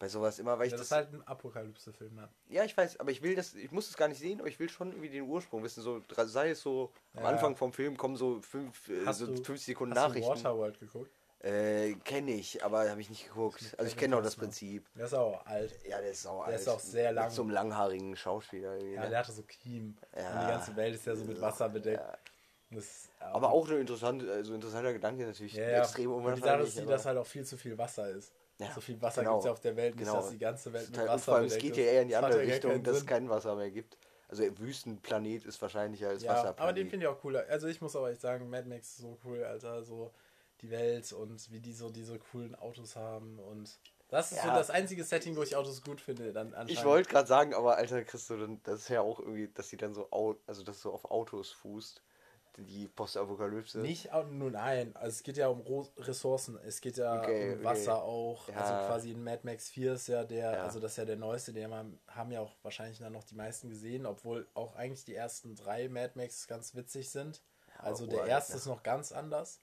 Bei sowas immer, weil ich das das. ist halt ein Apokalypse-Film, ne? ja, ich weiß, aber ich will das, ich muss es gar nicht sehen, aber ich will schon irgendwie den Ursprung wissen. So, sei es so, am Ja. Anfang vom Film kommen so fünf, äh, Hast so du- 50 Sekunden Hast du Nachrichten. Waterworld geguckt? Äh, kenne ich, aber habe ich nicht geguckt. Also ich kenne auch das. Prinzip. Der ist auch alt. Ja, der ist auch Der ist auch sehr lang. Mit so einem langhaarigen Schauspieler. irgendwie, Ja, ne? der hatte so Kiem. Ja. Und die ganze Welt ist ja so mit Wasser bedeckt. Das, Aber auch eine interessante, also interessanter Gedanke natürlich. ja, ja. Extrem Und die Sache ist aber- dass halt auch viel zu viel Wasser ist. Ja, so viel Wasser genau. gibt es ja auf der Welt, nicht, Genau. dass die ganze Welt mit Wasser vor allem, es geht ja eher in die andere ja Richtung, dass es kein Wasser mehr gibt. Also ein Wüstenplanet ist wahrscheinlicher als Ja, Wasserplanet. aber den finde ich auch cooler. Also ich muss aber echt sagen, Mad Max ist so cool, Alter. So die Welt und wie die so diese coolen Autos haben und das ist so Ja. das einzige Setting, wo ich Autos gut finde. Dann ich wollte gerade sagen, aber Alter, Christo, dann- das ist ja auch irgendwie, dass sie dann so, also das so auf Autos fußt, die Postapokalypse. Nicht nur nein, also es geht ja um Ressourcen, es geht ja Okay, um okay. Wasser auch. Ja. Also quasi in Mad Max 4 ist ja der, Ja. also das ist ja der neueste, den haben, haben ja auch wahrscheinlich dann noch die meisten gesehen, obwohl auch eigentlich die ersten drei Mad Max ganz witzig sind. also der uralt, erste ist noch ganz anders.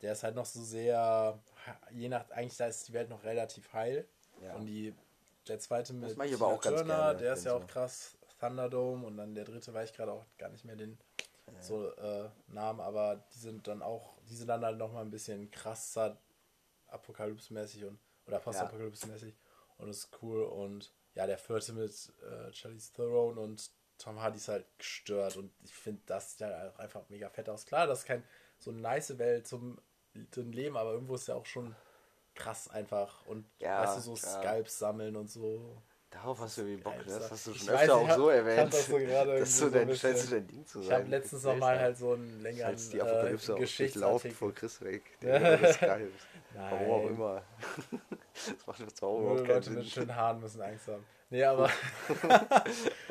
Der ist halt noch so sehr, je nach, eigentlich da ist die Welt noch relativ heil. Ja. Und die, der zweite mit mag ich aber auch ganz Turner, gerne, der ist ja auch krass, Thunderdome und dann der dritte weiß ich gerade auch gar nicht mehr den so äh, Namen, aber die sind dann auch, die sind dann halt nochmal ein bisschen krasser apokalypsemäßig und oder postapokalypsemäßig und ist cool. Und ja, der vierte mit äh, Charlize Theron und Tom Hardy ist halt gestört. Und ich finde das halt auch einfach mega fett aus. Klar, das ist kein so eine nice Welt zum, zum Leben, aber irgendwo ist ja auch schon krass einfach und Ja, weißt du, so klar. Skypes sammeln und so. Darauf hast du irgendwie Bock, ne? das so. hast du schon weiß, öfter ich auch hab- so erwähnt. das so das so so dein, scheinst du dein Ding zu sein. Ich habe letztens noch mal halt so einen längeren Scheinst die Apokalypse äh, Geschichtsartikel. vor Chris weg. Der des. Warum auch immer. Das macht auch Nur überhaupt keinen Leute mit Sinn. schönen Haaren müssen Angst haben. Nee, aber,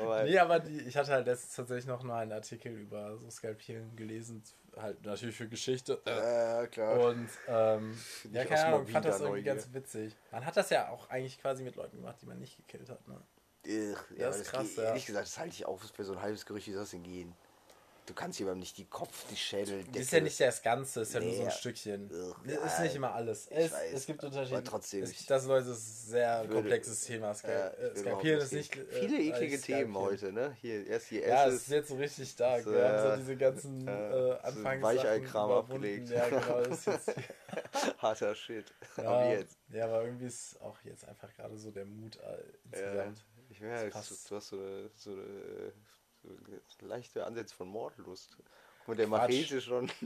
Aber nee, aber die, ich hatte halt letztens tatsächlich noch mal einen Artikel über so Skalpieren gelesen, halt natürlich für Geschichte. äh, klar. Und ähm, ja, ich keine Ahnung, ich fand das irgendwie ganz witzig. Man hat das ja auch eigentlich quasi mit Leuten gemacht, die man nicht gekillt hat. Ne? Ugh, ja, Das das ist krass, geht, ja. Ehrlich gesagt, das halte ich auch für so ein halbes Gerücht, wie soll das denn gehen? Du kannst jemandem nicht die Kopf, die Schädel, Das ist ja nicht das Ganze, ist ja nur so ein Nee, Stückchen. ugh, Das ist ja, nicht immer alles. Es, weiß, es gibt aber Unterschiede. trotzdem, es, das Leute, ist ein sehr würde- komplexes Thema. Skal Ja, äh, überhaupt ist nicht. äh, Viele eklige eigentlich Themen heute, ne? Hier erst die Ja, es ist jetzt so richtig stark. So, Wir haben ja, so diese ganzen äh, äh, so Anfangs Weicheikram überwunden. abgelegt. Ja, genau. Ist jetzt, harter Shit. ja, Aber jetzt. ja, aber irgendwie ist auch jetzt einfach gerade so der Mut äh, Ja, insgesamt. ich merke, du, hast so so eine, so eine leichte Ansätze von Mordlust. Mit der. Machete schon.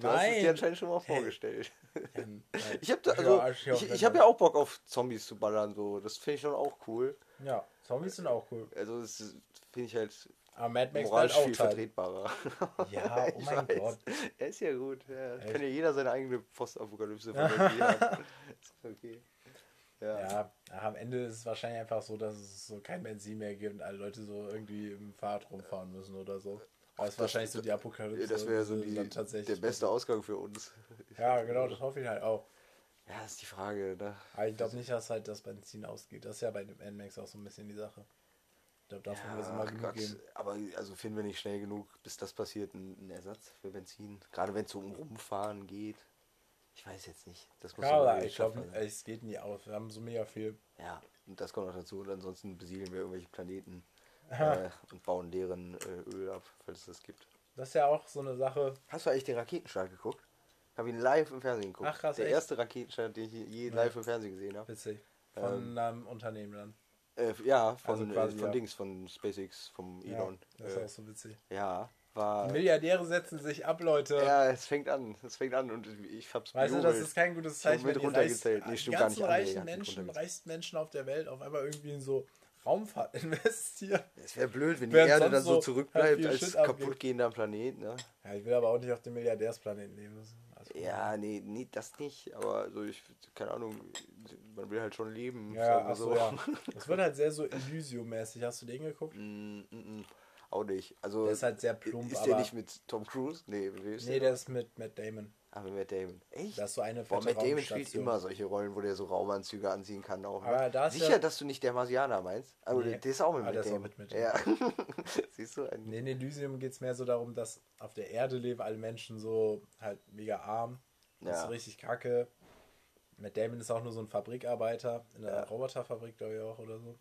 du hast es dir anscheinend schon mal vorgestellt. Ja, n- Ich habe ja, also, ich auch ich, habe ja auch Bock auf Zombies zu ballern, so. Das finde ich schon auch cool. Ja, Zombies sind auch cool. Also, das finde ich halt Aber Mad Max moralisch bleibt auch viel Teil. vertretbarer. Ja, oh mein weiß. Gott. Er ist ja gut. Ja. Kann ja jeder seine eigene Postapokalypse haben. Ist okay. Ja. Ja, ja, am Ende ist es wahrscheinlich einfach so, dass es so kein Benzin mehr gibt und alle Leute so irgendwie im Fahrrad rumfahren müssen oder so. Das ist wahrscheinlich so die Apokalypse. Das wäre so die, dann tatsächlich der beste Ausgang für uns. Ja, genau, das hoffe ich halt auch. Ja, ist die Frage, ne? Aber ich glaube nicht, dass halt das Benzin ausgeht. Das ist ja bei dem N-Max auch so ein bisschen die Sache. Ich glaube, davon wird es ach genug geben. aber also finden wir nicht schnell genug, bis das passiert, einen Ersatz für Benzin. Gerade wenn es so um Rumfahren geht. Ich weiß jetzt nicht. Das muss Ja, ich glaube, schaffen. es geht nie aus. Wir haben so mega viel. Ja, und das kommt noch dazu. Und ansonsten besiedeln wir irgendwelche Planeten äh, und bauen deren äh, Öl ab, falls es das gibt. Das ist ja auch so eine Sache. Hast du eigentlich den Raketenstart geguckt? Habe ihn live im Fernsehen geguckt. Ach, krass, Der echt? erste Raketenstart, den ich je live im Fernsehen gesehen habe. Witzig. Von einem Unternehmen dann. Äh, ja, von, Also quasi, äh, von ja. Dings, von SpaceX, vom Ja, Elon. das ist äh, auch so witzig. ja, war. Die Milliardäre setzen sich ab, Leute. Ja, es fängt an. Es fängt an und ich hab's Weißt du, das ist kein gutes Zeichen, wenn die, runtergezählt. reichsten- Nee, die stimmt gar ganzen nicht. Ah, reichen Menschen, reichsten Menschen auf der Welt auf einmal irgendwie in so Raumfahrt investieren. Es wäre blöd, wenn die Während Erde dann so so zurückbleibt halt als kaputtgehender Planet, ne? Ja, ich will aber auch nicht auf dem Milliardärsplaneten leben. Ja, nee, nee, das nicht. Aber also ich, keine Ahnung, man will halt schon leben. Ja, achso, ja. Wird halt sehr so Elysium-mäßig. Hast du den geguckt? Mm, mm, mm. Auch nicht. Also, Der ist halt sehr plump, Ist aber- der nicht mit Tom Cruise? Nee, wer ist Nee, der ist mit Matt Damon. Ah, mit Matt Damon. Echt? Das ist so eine Boah, Matt Damon spielt immer solche Rollen, wo der so Raumanzüge anziehen kann auch. Ne? Aber da ist Sicher, ja- dass du nicht der Marsianer meinst? Aber Nee. der ist auch mit Ah, Matt der ist auch Damon. mit Matt ja. Siehst du? Nee, in Elysium geht es mehr so darum, dass auf der Erde leben alle Menschen so halt mega arm. Das ist Ja. so richtig kacke. Matt Damon ist auch nur so ein Fabrikarbeiter in einer Ja. Mhm. Roboterfabrik, glaube ich auch, oder so.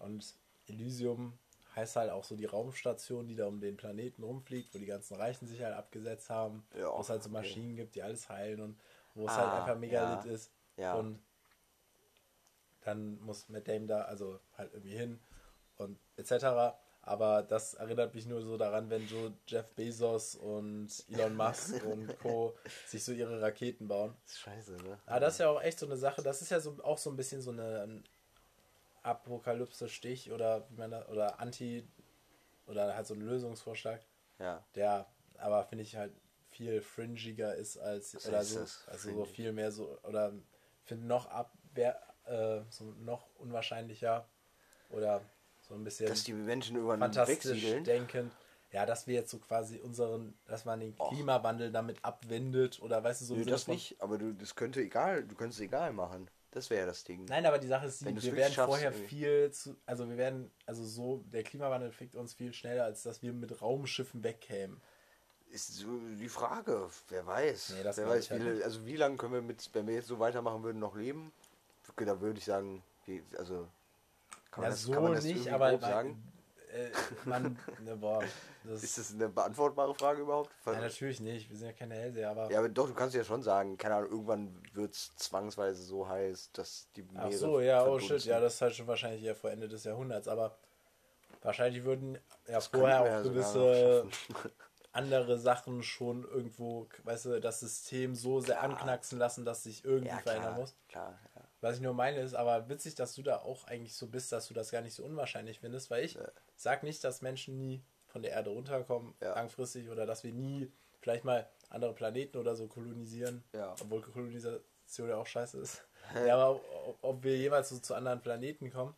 Und Elysium heißt halt auch so die Raumstation, die da um den Planeten rumfliegt, wo die ganzen Reichen sich halt abgesetzt haben. Ja, wo es halt so okay. Maschinen gibt, die alles heilen und wo es Ah, halt einfach mega ja. lit ist. Ja. Und dann muss Matt Damon da also halt irgendwie hin und etc. Aber das erinnert mich nur so daran, wenn so Jeff Bezos und Elon Musk und Co. sich so ihre Raketen bauen. scheiße, ne? Aber das ist ja auch echt so eine Sache, das ist ja so auch so ein bisschen so eine ein Apokalypse-Stich oder wie man da, oder Anti oder halt so ein Lösungsvorschlag, Ja. der aber finde ich halt viel fringiger ist als Was oder so, das? also so viel mehr so oder finde noch abwehr äh, so noch unwahrscheinlicher oder so ein bisschen Dass die Menschen irgendwann fantastisch denkend. Ja, dass wir jetzt so quasi unseren, dass man den Och. Klimawandel damit abwendet oder weißt du so Sinne das nicht, aber du, das könnte egal, du könntest es egal machen. Das wäre ja das Ding. Nein, aber die Sache ist, die, wir werden schaffst, vorher irgendwie. viel zu, also wir werden, also so, der Klimawandel fickt uns viel schneller, als dass wir mit Raumschiffen wegkämen. Ist so die Frage, wer weiß. Nee, das wer weiß, halt wie, nicht. also wie lange können wir mit, wenn wir jetzt so weitermachen würden, noch leben? Da würde ich sagen, wie, also kann man Ja, das, so kann man das nicht, aber sagen? Äh, man, ne, boah. Das, Ist das eine beantwortbare Frage überhaupt? Nein, natürlich nicht. Wir sind ja keine Hellseher, aber. Ja, aber doch, du kannst ja schon sagen, keine Ahnung, irgendwann wird es zwangsweise so heiß, dass die Meere Ach so, ja, oh shit, ja, das ist halt schon wahrscheinlich eher vor Ende des Jahrhunderts, aber wahrscheinlich würden ja Das vorher auch ja gewisse andere Sachen schon irgendwo, weißt du, das System so sehr anknacksen lassen, dass sich irgendwie Ja, verändern klar, muss. klar, ja. Was ich nur meine ist, aber witzig, dass du da auch eigentlich so bist, dass du das gar nicht so unwahrscheinlich findest, weil ich sag nicht, dass Menschen nie von der Erde runterkommen, Ja. langfristig, oder dass wir nie vielleicht mal andere Planeten oder so kolonisieren, Ja. obwohl Kolonisation ja auch scheiße ist. ja, aber ob, ob wir jemals so zu anderen Planeten kommen,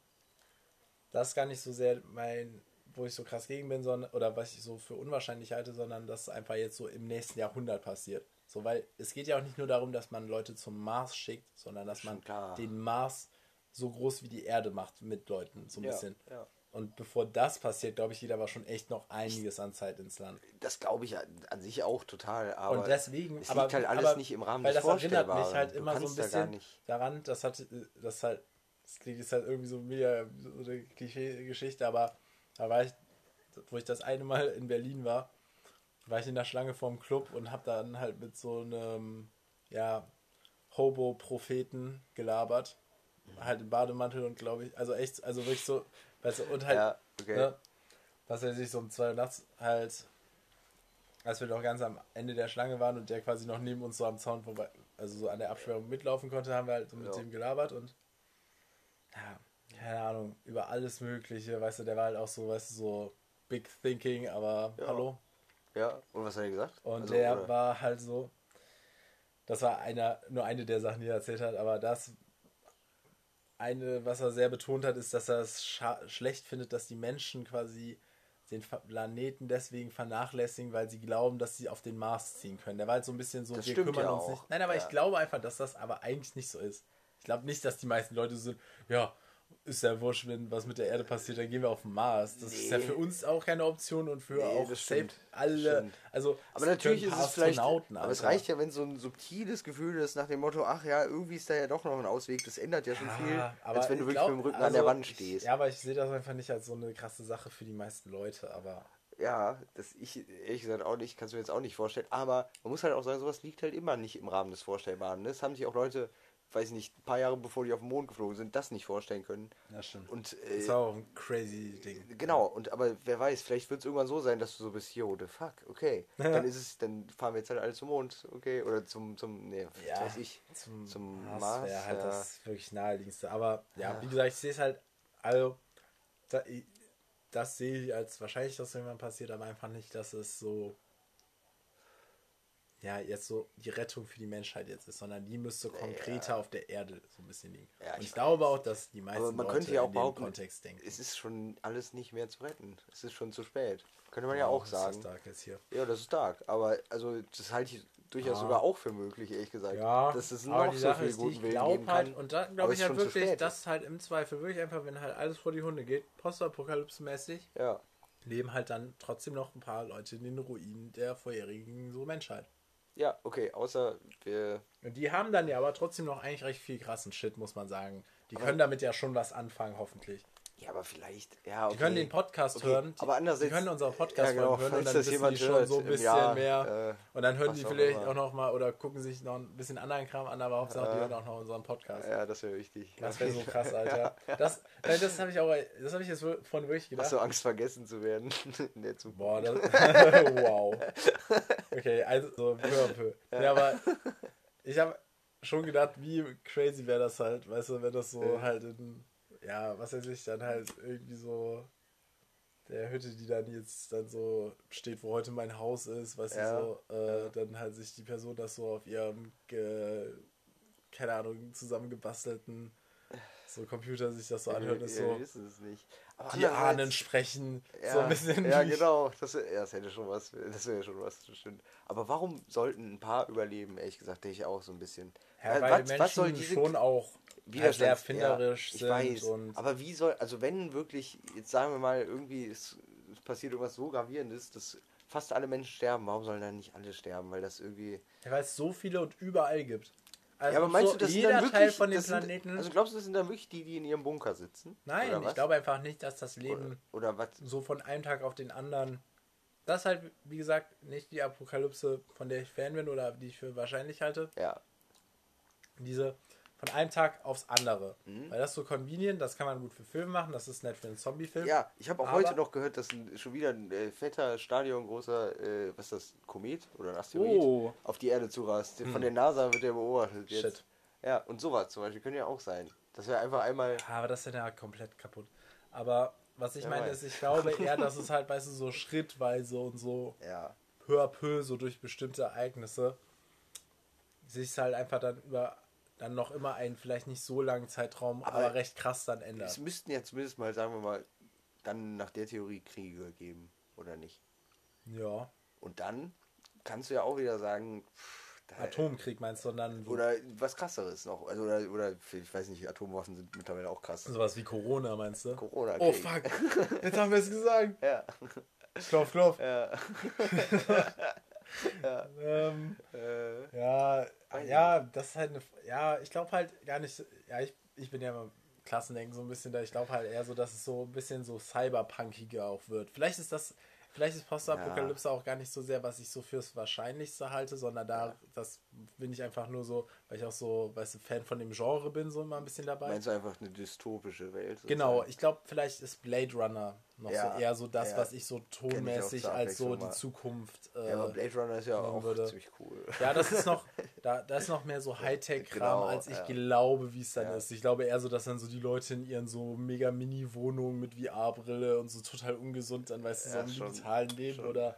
das ist gar nicht so sehr mein, wo ich so krass gegen bin, sondern, oder was ich so für unwahrscheinlich halte, sondern dass einfach jetzt so im nächsten Jahrhundert passiert. So, weil es geht ja auch nicht nur darum, dass man Leute zum Mars schickt, sondern dass man klar. den Mars so groß wie die Erde macht mit Leuten, so ein Ja, bisschen. ja. Und bevor das passiert, glaube ich, geht aber schon echt noch einiges an Zeit ins Land. Das glaube ich an sich auch total, aber und deswegen, es aber, liegt halt alles aber, nicht im Rahmen weil des das erinnert mich halt Du immer so ein da bisschen nicht- daran, das hat, das halt, das jetzt halt irgendwie so mega so eine Klischee-Geschichte, aber da war ich, wo ich das eine Mal in Berlin war, war ich in der Schlange vorm Club und hab dann halt mit so einem, ja, Hobo-Propheten gelabert. Halt im Bademantel und glaube ich, also echt, also wirklich so, weißt du, und halt, Ja, okay. ne, was er sich so um zwei Uhr nachts halt, als wir noch ganz am Ende der Schlange waren und der quasi noch neben uns so am Zaun vorbei, also so an der Absperrung mitlaufen konnte, haben wir halt so mit Ja. dem gelabert und ja, keine Ahnung, über alles Mögliche, weißt du, der war halt auch so, weißt du, so Big Thinking, aber Ja. hallo. Ja, und was hat er gesagt? Und Also, der oder- war halt so, das war einer, nur eine der Sachen, die er erzählt hat, aber das eine, was er sehr betont hat, ist, dass er es schlecht findet, dass die Menschen quasi den Planeten deswegen vernachlässigen, weil sie glauben, dass sie auf den Mars ziehen können. Der war halt so ein bisschen so, Das wir kümmern ja uns auch. nicht. Nein, aber Ja. ich glaube einfach, dass das aber eigentlich nicht so ist. Ich glaube nicht, dass die meisten Leute so sind, ja, ist ja wurscht, wenn was mit der Erde passiert, dann gehen wir auf den Mars. Das ist ja Nee. für uns auch keine Option und für Nee, auch das safe alle. Stimmt. Also Aber natürlich ist es vielleicht. Aber es reicht ja, wenn so ein subtiles Gefühl ist nach dem Motto, ach ja, irgendwie ist da ja doch noch ein Ausweg. Das ändert ja schon viel, Ja, als wenn du ich wirklich glaub, mit dem Rücken also an der Wand stehst. Ja, aber ich sehe das einfach nicht als so eine krasse Sache für die meisten Leute, aber Ja, das ich ehrlich gesagt auch nicht, kannst du mir jetzt auch nicht vorstellen. Aber man muss halt auch sagen, sowas liegt halt immer nicht im Rahmen des Vorstellbaren. ne? Es haben sich auch Leute, weiß ich nicht, ein paar Jahre bevor die auf den Mond geflogen sind, das nicht vorstellen können. ja, stimmt. Und das äh, war auch ein crazy Ding. genau, und aber wer weiß, vielleicht wird es irgendwann so sein, dass du so bist, yo, the fuck, okay. Dann ist es, dann fahren wir jetzt halt alle zum Mond, okay, oder zum, zum, nee, Ja, weiß ich, zum, zum Mars, Mars. wäre halt ja. das wirklich naheliegendste. Aber ja, Ja. wie gesagt, ich sehe es halt, also da, das sehe ich als wahrscheinlich, dass irgendwann passiert, aber einfach nicht, dass es so ja, jetzt so die Rettung für die Menschheit jetzt ist, sondern die müsste konkreter auf der Erde so ein bisschen liegen. Ja, Und ich ich glaube auch, dass die meisten Aber man Leute könnte ja auch in dem Kontext denken. es ist schon alles nicht mehr zu retten. Es ist schon zu spät. Könnte man ja auch was sagen. ist das Dark jetzt hier? Ja, das ist stark. Aber also das halte ich durchaus Ja. sogar auch für möglich, ehrlich gesagt. Ja, dass es noch die so Sache viel ist, die guten ich Willen glaube geben halt, kann. und da glaube ich halt wirklich, dass halt im Zweifel wirklich einfach, wenn halt alles vor die Hunde geht, postapokalypse-mäßig, Ja, leben halt dann trotzdem noch ein paar Leute in den Ruinen der vorherigen so Menschheit. Ja, okay, außer wir. Und die haben dann ja aber trotzdem noch eigentlich recht viel krassen Shit, muss man sagen. Die können damit ja schon was anfangen, hoffentlich. Ja, aber vielleicht. Ja, okay. Die können den Podcast Okay, hören. Aber andererseits- die können unseren Podcast Ja, genau, hören und dann das wissen die schon so ein bisschen Jahr, mehr. äh, und dann hören die vielleicht auch noch mal oder gucken sich noch ein bisschen anderen Kram an, aber Hauptsache die hören auch noch unseren Podcast. Ja, das wäre wichtig. Das wäre so krass, Alter. Das, nein, das habe ich auch, das habe ich jetzt von wirklich gedacht. Hast du Angst, vergessen zu werden in der Zukunft? Boah, das, wow. Okay, also so peu à peu. Ja, aber ich habe schon gedacht, wie crazy wäre das halt, weißt du, wenn das so Ja. halt in, ja, was weiß ich, dann halt irgendwie so der Hütte, die dann jetzt dann so steht, wo heute mein Haus ist, weißt Ja. du, so, äh, dann halt sich die Person das so auf ihrem, ge, keine Ahnung, zusammengebastelten so Computer sich das so anhört, ist ja, so, die Ahnen sprechen, Ja, so ein bisschen ja genau. Das, ja, das hätte schon was. Das wäre schon was, das stimmt. Aber warum sollten ein paar überleben? Ehrlich gesagt, denke ich auch so ein bisschen. Ja, Äh, weil Menschen schon auch sehr erfinderisch sind weiß, und aber wie soll, also wenn wirklich, jetzt sagen wir mal, irgendwie es, es passiert irgendwas so gravierendes, dass fast alle Menschen sterben, warum sollen dann nicht alle sterben? Weil das irgendwie, ja, weil es so viele und überall gibt. Also ja, aber meinst so du, das sind jeder dann wirklich, Teil von den das sind, Planeten. Also glaubst du, das sind dann wirklich die, die in ihrem Bunker sitzen? Nein, ich glaube einfach nicht, dass das Leben Oder, oder was? so von einem Tag auf den anderen. Das ist halt, wie gesagt, nicht die Apokalypse, von der ich Fan bin oder die ich für wahrscheinlich halte. Ja. Diese von einem Tag aufs andere. Mhm. Weil das ist so convenient, das kann man gut für Filme machen, das ist nett für einen Zombie-Film. Ja, ich habe auch heute noch gehört, dass ein, schon wieder ein äh, fetter, stadiongroßer, äh, was ist das, Komet oder ein Asteroid Oh. auf die Erde zurast. Von der NASA wird der beobachtet jetzt. Shit. Ja, und sowas zum Beispiel könnte ja auch sein. Dass wir einfach einmal. Aber das ist ja komplett kaputt. Aber was ich Wer meine ist, ich glaube eher, dass es halt, weißt du, so schrittweise und so Ja. peu à peu, so durch bestimmte Ereignisse, sich halt einfach dann über dann noch immer einen vielleicht nicht so langen Zeitraum, aber, Aber recht krass dann Es ändert. müssten ja zumindest mal, sagen wir mal, dann nach der Theorie Kriege geben, oder nicht? Ja. Und dann kannst du ja auch wieder sagen, pff, da, Atomkrieg meinst du dann oder was krasseres noch. Also, oder, oder ich weiß nicht, Atomwaffen sind mittlerweile auch krass. sowas wie Corona meinst du? Corona. Oh fuck, jetzt haben wir es gesagt. Ja. Klopf, klopf. ja. Ähm, Äh, ja, ja, das ist halt eine. Ja, ich glaube halt gar nicht. Ja, ich, ich bin ja immer Klassendenken so ein bisschen da. Ich glaube halt eher so, dass es so ein bisschen so cyberpunkiger auch wird. Vielleicht ist das. Vielleicht ist Postapokalypse auch gar nicht so sehr, was ich so fürs Wahrscheinlichste halte, sondern da, das bin ich einfach nur so, weil ich auch so, weißt du, Fan von dem Genre bin, so immer ein bisschen dabei. meinst du einfach eine dystopische Welt? Genau, sozusagen? ich glaube, vielleicht ist Blade Runner noch Ja, so eher so das, ja. was ich so tonmäßig zur als so die. Zukunft. Äh, Ja, aber Blade Runner ist ja auch würde. ziemlich cool. ja, das ist noch, da, da ist noch mehr so Hightech-Kram, Genau, als ich ja. glaube, wie es dann ist. Ich glaube eher so, dass dann so die Leute in ihren so mega Mini-Wohnungen mit VR-Brille und so total ungesund dann, weißt du, so im digitalen Leben schon. oder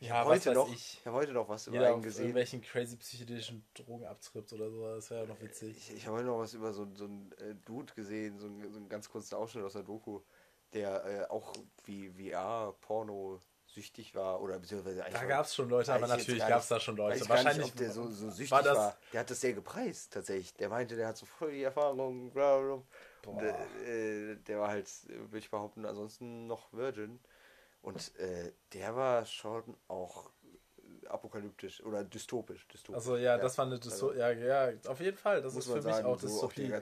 Ich ja, habe heute, noch, ich. ich hab heute noch was über Jeder einen gesehen. irgendwelchen crazy psychedelischen Drogen abtrippt oder so, das wäre ja noch witzig. Ich, ich habe heute noch was über so, so einen äh, Dude gesehen, so, einen- so einen ganz kurzen Ausschnitt aus der Doku, der äh, auch wie VR-Porno süchtig war oder beziehungsweise eigentlich Da war- gab es schon Leute, aber natürlich gab es da schon Leute. Wahrscheinlich nicht, der so, so süchtig war war, das Der hat das sehr gepreist tatsächlich. Der meinte, der hat so voll die Erfahrung. Bla bla. Und, äh, der war halt, äh, würde ich behaupten, ansonsten noch Virgin. Und äh, der war schon auch äh, apokalyptisch oder dystopisch. dystopisch. Also ja, das war eine Dysto Also, ja, ja, auf jeden Fall. Das muss ist für man mich sagen, auch so Dystopie.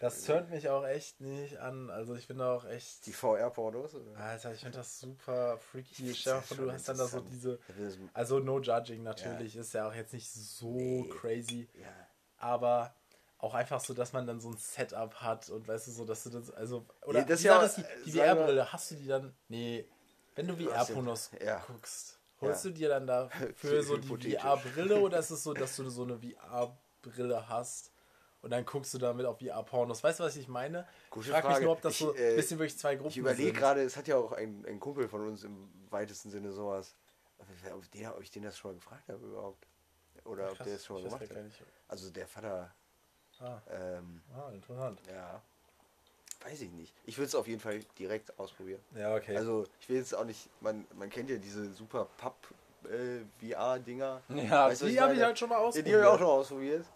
Das turnt mich auch echt nicht an. Also ich bin da auch echt. Die VR-Pornos? Alter, ich finde das super freaky. Stell ja du hast dann da so diese. Ja, ist- Also no judging natürlich, ist ja auch jetzt nicht so Nee. crazy. Ja. Aber auch einfach so, dass man dann so ein Setup hat und weißt du so, dass du das. Also. Oder Ja, das die ja ist, die, äh, die VR-Brille, hast du die dann. Nee. Wenn du- VR-Pornos ja. guckst, holst Ja. du dir dann da für so die. VR-Brille oder ist es so, dass du so eine VR-Brille hast und dann guckst du damit auf VR-Pornos? Weißt du, was ich meine? Gute ich frage mich nur, ob das Ich, so äh, ein bisschen wirklich zwei Gruppen Ich überlege gerade, es hat ja auch ein, ein Kumpel von uns im weitesten Sinne sowas. Ob ich, den, ob ich den das schon mal gefragt habe überhaupt. Oder ob Krass, der das schon mal gemacht hat. Also der Vater, Ah, ähm, ah, interessant. ja, weiß ich nicht. Ich würde es auf jeden Fall direkt ausprobieren. Ja, okay. Also ich will jetzt auch nicht, man, man kennt ja diese super Papp äh, VR-Dinger. ja, Weißt die habe ich halt schon mal Ja, ausprobiert. die habe ich auch schon ausprobiert.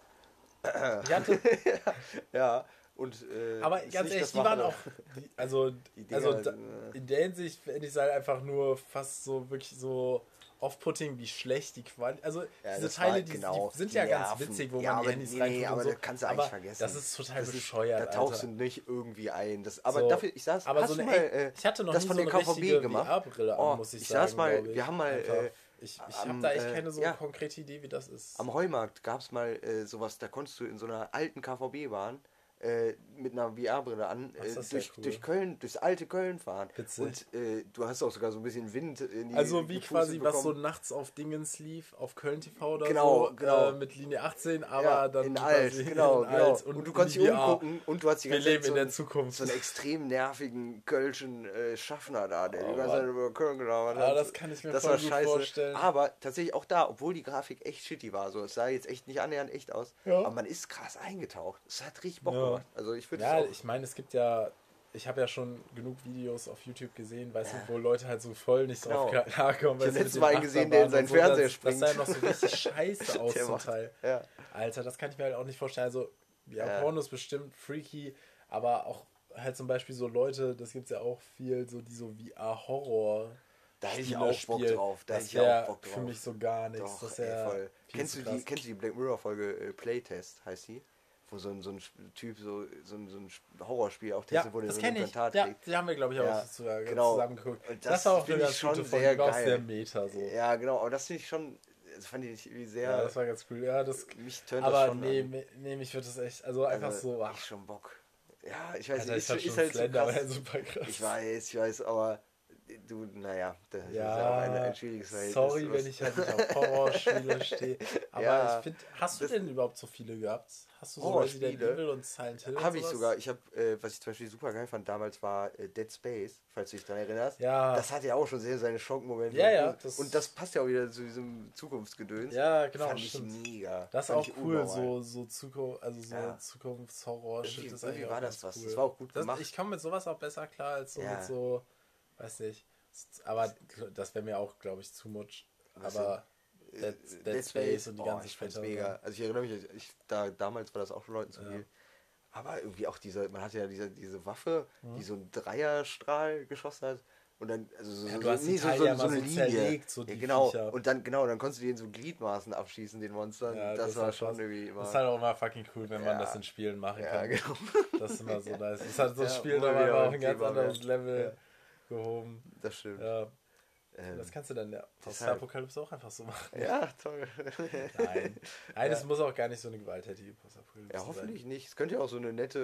Ja, und äh, aber ganz ehrlich, die waren auch, die, also, Die also da, äh, in der Hinsicht finde ich es halt einfach nur fast so wirklich so off-putting, wie schlecht die Qualität, also Ja, diese Teile, die, genau, die sind die ja ganz witzig, wo Ja, man die Handys nee, aber so. das kannst du aber eigentlich vergessen. Das ist total Das ist- bescheuert, Da tauchst Alter. du nicht irgendwie ein. Das, aber So. dafür, ich saß, Aber hast so eine, mal, äh, ich hatte noch das nie von so der KVB gemacht. Oh, an, muss ich, ich sagen, saß mal- wir haben mal, äh, ich ich habe da echt äh, keine so ja. konkrete Idee, wie das ist. Am Heumarkt gab es mal äh, sowas, da konntest du in so einer alten KVB-Bahn äh, mit einer VR-Brille an äh, ja durch, cool. durch Köln, durchs alte Köln fahren. Witzig. Und äh, du hast auch sogar so ein bisschen Wind in die Also wie gepustet quasi was so bekommen. nachts auf Dingens lief, auf Köln TV oder Genau, so, genau. Äh, mit Linie 18, aber ja, dann in alt, genau, in genau. alt Und, und, du konntest dich umgucken und du hast die Wir ganze leben Zeit so, in der einen- Zukunft. so einen extrem nervigen kölschen äh, Schaffner da, der Oh, die ganze. Zeit über Köln gelabert Ah, hat. das kann ich mir das voll war gut scheiße. vorstellen. Aber tatsächlich auch da, obwohl die Grafik echt shitty war, so es sah jetzt echt nicht annähernd echt aus, Ja. aber man ist krass eingetaucht. Es hat richtig Bock Ja. Gemacht. Also ich würde Ja, ich meine, es gibt ja, ich habe ja schon genug Videos auf YouTube gesehen, weißt Ja. du, wo Leute halt so voll nicht Genau. drauf klarkommen. Ich hab weißt du, letztens mit mal einen gesehen, der in seinen so, Fernseher das, springt. Das sah ja noch so richtig scheiße aus zum Teil. Ja. Alter, das kann ich mir halt auch nicht vorstellen. Also, ja, Ja. Porno ist bestimmt freaky, aber auch halt zum Beispiel so Leute, das gibt es ja auch viel, so die so VR-Horror Da hätte ich auch Bock drauf. Da das hätte ich auch Bock drauf. für mich so gar nichts. Doch, das ey, voll. Kennst du, die, kennst du die Black Mirror-Folge äh, Playtest, heißt die? Wo so ein, so ein Typ so, so, ein, so ein Sp- Horrorspiel auch Ja, testet, wo der das so ein kenne ich. Implantat Ja, kriegt. die haben wir, glaube ich, auch Ja, sogar genau. zusammen geguckt. Und Das, das war auch eine ganz schon gute Folge, sehr auch geil. sehr meta so. Ja, genau, aber das finde ich schon, das fand ich irgendwie sehr, Ja, das war ganz cool. Ja, das, mich tönt das aber schon nee, an. nee, mich wird das echt, also einfach Also, so, ach, ich schon Bock. Ja, ich weiß Alter, nicht, ist, schon ist halt so Slenderman krass. super krass. Ich weiß, ich weiß, aber du, naja, das ist Ja, ja auch ein, ein schwieriges Verhältnis. sorry, was- wenn ich halt nicht auf Horrorspiele stehe. Aber Ja, ich finde, hast du denn überhaupt so viele gehabt? Hast du so Horrorspiele? Resident Evil und Silent Hill? Habe ich sogar. Ich habe, äh, was ich zum Beispiel super geil fand damals war äh, Dead Space, falls du dich daran erinnerst. Ja. Das hat ja auch schon sehr seine Schockmomente. Ja, und, ja, das- und das passt ja auch wieder zu diesem Zukunftsgedöns. Ja, genau, Fand ich stimmt. mega. Das ist auch ich cool, unnormal. so, so Zukunft, also so Ja. Zukunftshorror-Shit Irgendwie- ist irgendwie war das was. Cool. Das war auch gut das, gemacht. Ich komme mit sowas auch besser klar als so mit so, weiß nicht. Aber das wäre mir auch, glaube ich, zu much. Aber Äh, Dead, Dead, Space und die oh, ganzen ich mega. Also ich erinnere mich, ich, da, damals war das auch schon Leuten zu Ja. viel. Aber irgendwie auch diese, man hatte ja diese, diese Waffe, Mhm. die so einen Dreierstrahl geschossen hat. Und dann, also so, Ja, so, so, Teile so, ja so eine so Linie. zerlegt, so ja, genau. Viecher. Und dann, genau, dann konntest du die in so Gliedmaßen abschießen, den Monstern. Ja, das, war war schon irgendwie immer. Das ist halt auch immer fucking cool, wenn man Ja. das in Spielen machen ja, kann. genau. Das ist immer so nice. Das hat so Ja, das Spiel nochmal wieder auf ein ein ganz anderes. Level gehoben. Das stimmt. Ja, Ähm, das kannst du dann ja Postapokalypse auch einfach so machen. ja, toll. Nein. Nein, es Ja. muss auch gar nicht so eine gewalttätige Postapokalypse Ja, sein. hoffentlich nicht. Es könnte ja auch so eine nette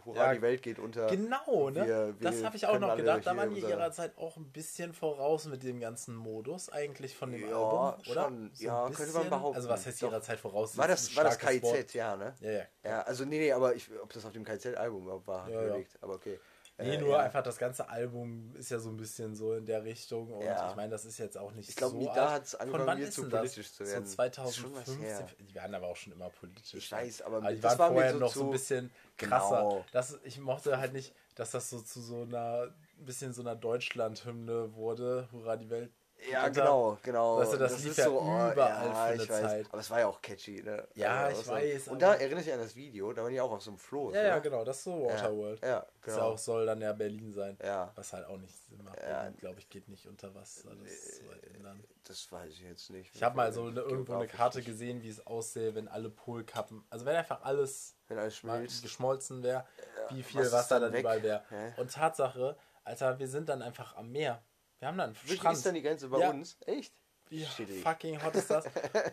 äh, Hurra, Ja, die Welt geht unter. Genau, ne? Wir- wir das habe ich auch noch gedacht. Da waren die ihrer Zeit auch ein bisschen voraus mit dem ganzen Modus eigentlich von dem Ja, Album, oder? schon. Ja, ein könnte man behaupten. Also was heißt Doch. ihrer Zeit voraus? War das, war das KIZ, Wort. ja, ne? Ja, ja. Ja, also nee, nee, aber ich, ob das auf dem KZ-Album überhaupt war, Ja, ja, ja. überlegt. Aber okay. Nee, Äh, nur ja. einfach das ganze Album ist ja so ein bisschen so in der Richtung und Ja. ich meine, das ist jetzt auch nicht Ich glaube, so da alt. hat's Von angefangen, wann mir zu denn das? politisch zu werden. So Das ist schon was 2015. her. Die waren aber auch schon immer politisch. Ich weiß, aber aber die das waren war vorher so noch so ein bisschen krasser. Genau. Das, ich mochte halt nicht, dass das so zu so einer ein bisschen so einer Deutschland-Hymne wurde. Hurra, die Welt. Ja, unter. genau, genau. Weißt du, das lief ja überall für eine. Zeit. Aber es war ja auch catchy, ne? Ja, Also, ich so- weiß, Und da erinnere ich an das Video, da waren die auch auf so einem Floß. Ja, ja, oder? genau, das ist so Waterworld. Ja, ja, Das genau. auch, soll dann ja Berlin sein. Ja. Was halt auch nicht Sinn macht. Ja. glaube ich, geht nicht unter Wasser. Das so inland. Das weiß ich jetzt nicht. Ich habe mal so eine, irgendwo eine Karte nicht. gesehen, wie es aussähe, wenn alle Polkappen, also wenn einfach alles Wenn alles schmilzt. geschmolzen wäre, wie viel Wasser dann dann überall wäre. Und Tatsache, Alter, wir sind dann einfach am Meer. Wir haben dann einen Wirklich Strand. ist dann die Grenze bei Ja. uns? Echt? Wie Shitty. fucking hot ist das?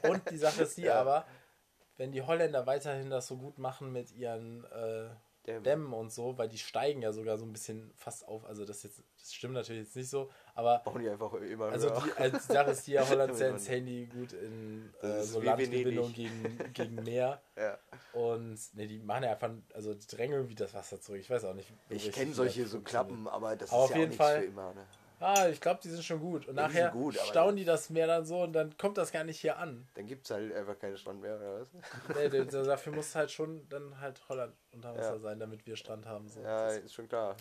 Und die Sache ist die Ja. aber, wenn die Holländer weiterhin das so gut machen mit ihren äh, Dämmen. Dämmen und so, weil die steigen ja sogar so ein bisschen fast auf, also das jetzt, das stimmt natürlich jetzt nicht so, aber Bauen die einfach immer also die, als die Sache ist die ja Holland sehr ins Handy gut in äh, so Venedig. gegen, gegen Meer ja. und ne, die machen ja einfach, also die drängen irgendwie das Wasser zurück, ich weiß auch nicht. Ich kenne solche so. Klappen, aber das Aber ist auf ja jeden Fall- für immer. Ne? Ah, ich glaube, die sind schon gut und Ja, die nachher sind gut, staunen die das Meer dann so und dann kommt das gar nicht hier an. Dann gibt es halt einfach keinen Strand mehr, oder was? Nee, dafür muss halt schon dann halt Holland unter Wasser Ja. sein, damit wir Strand haben. So. Ja, ist schon klar.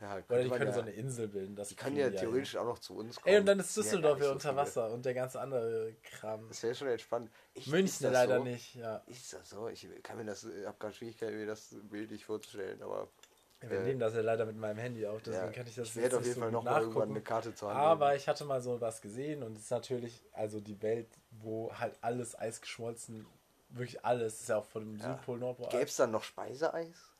Ja, Oder die können ja, so eine Insel bilden. Das Die kann ja die theoretisch auch noch zu uns kommen. Ey, und dann ist Düsseldorf ja so unter. Wasser und der ganze andere Kram. Das wäre schon entspannt. Ich, München leider so? nicht, ja. Ist das so? Ich kann mir das, habe gerade Schwierigkeiten, mir das bildlich vorzustellen, aber Wir Äh, nehmen das ja leider mit meinem Handy auf, deswegen ja, kann ich das ich jetzt auf nicht jeden so Fall noch mal nachgucken. eine Karte zur Hand Aber ich hatte mal so was gesehen und es ist natürlich, also die Welt, wo halt alles Eis geschmolzen, wirklich alles, ist ja auch von dem Ja. Südpol, Nordpol. Gäbe es dann noch Speiseeis?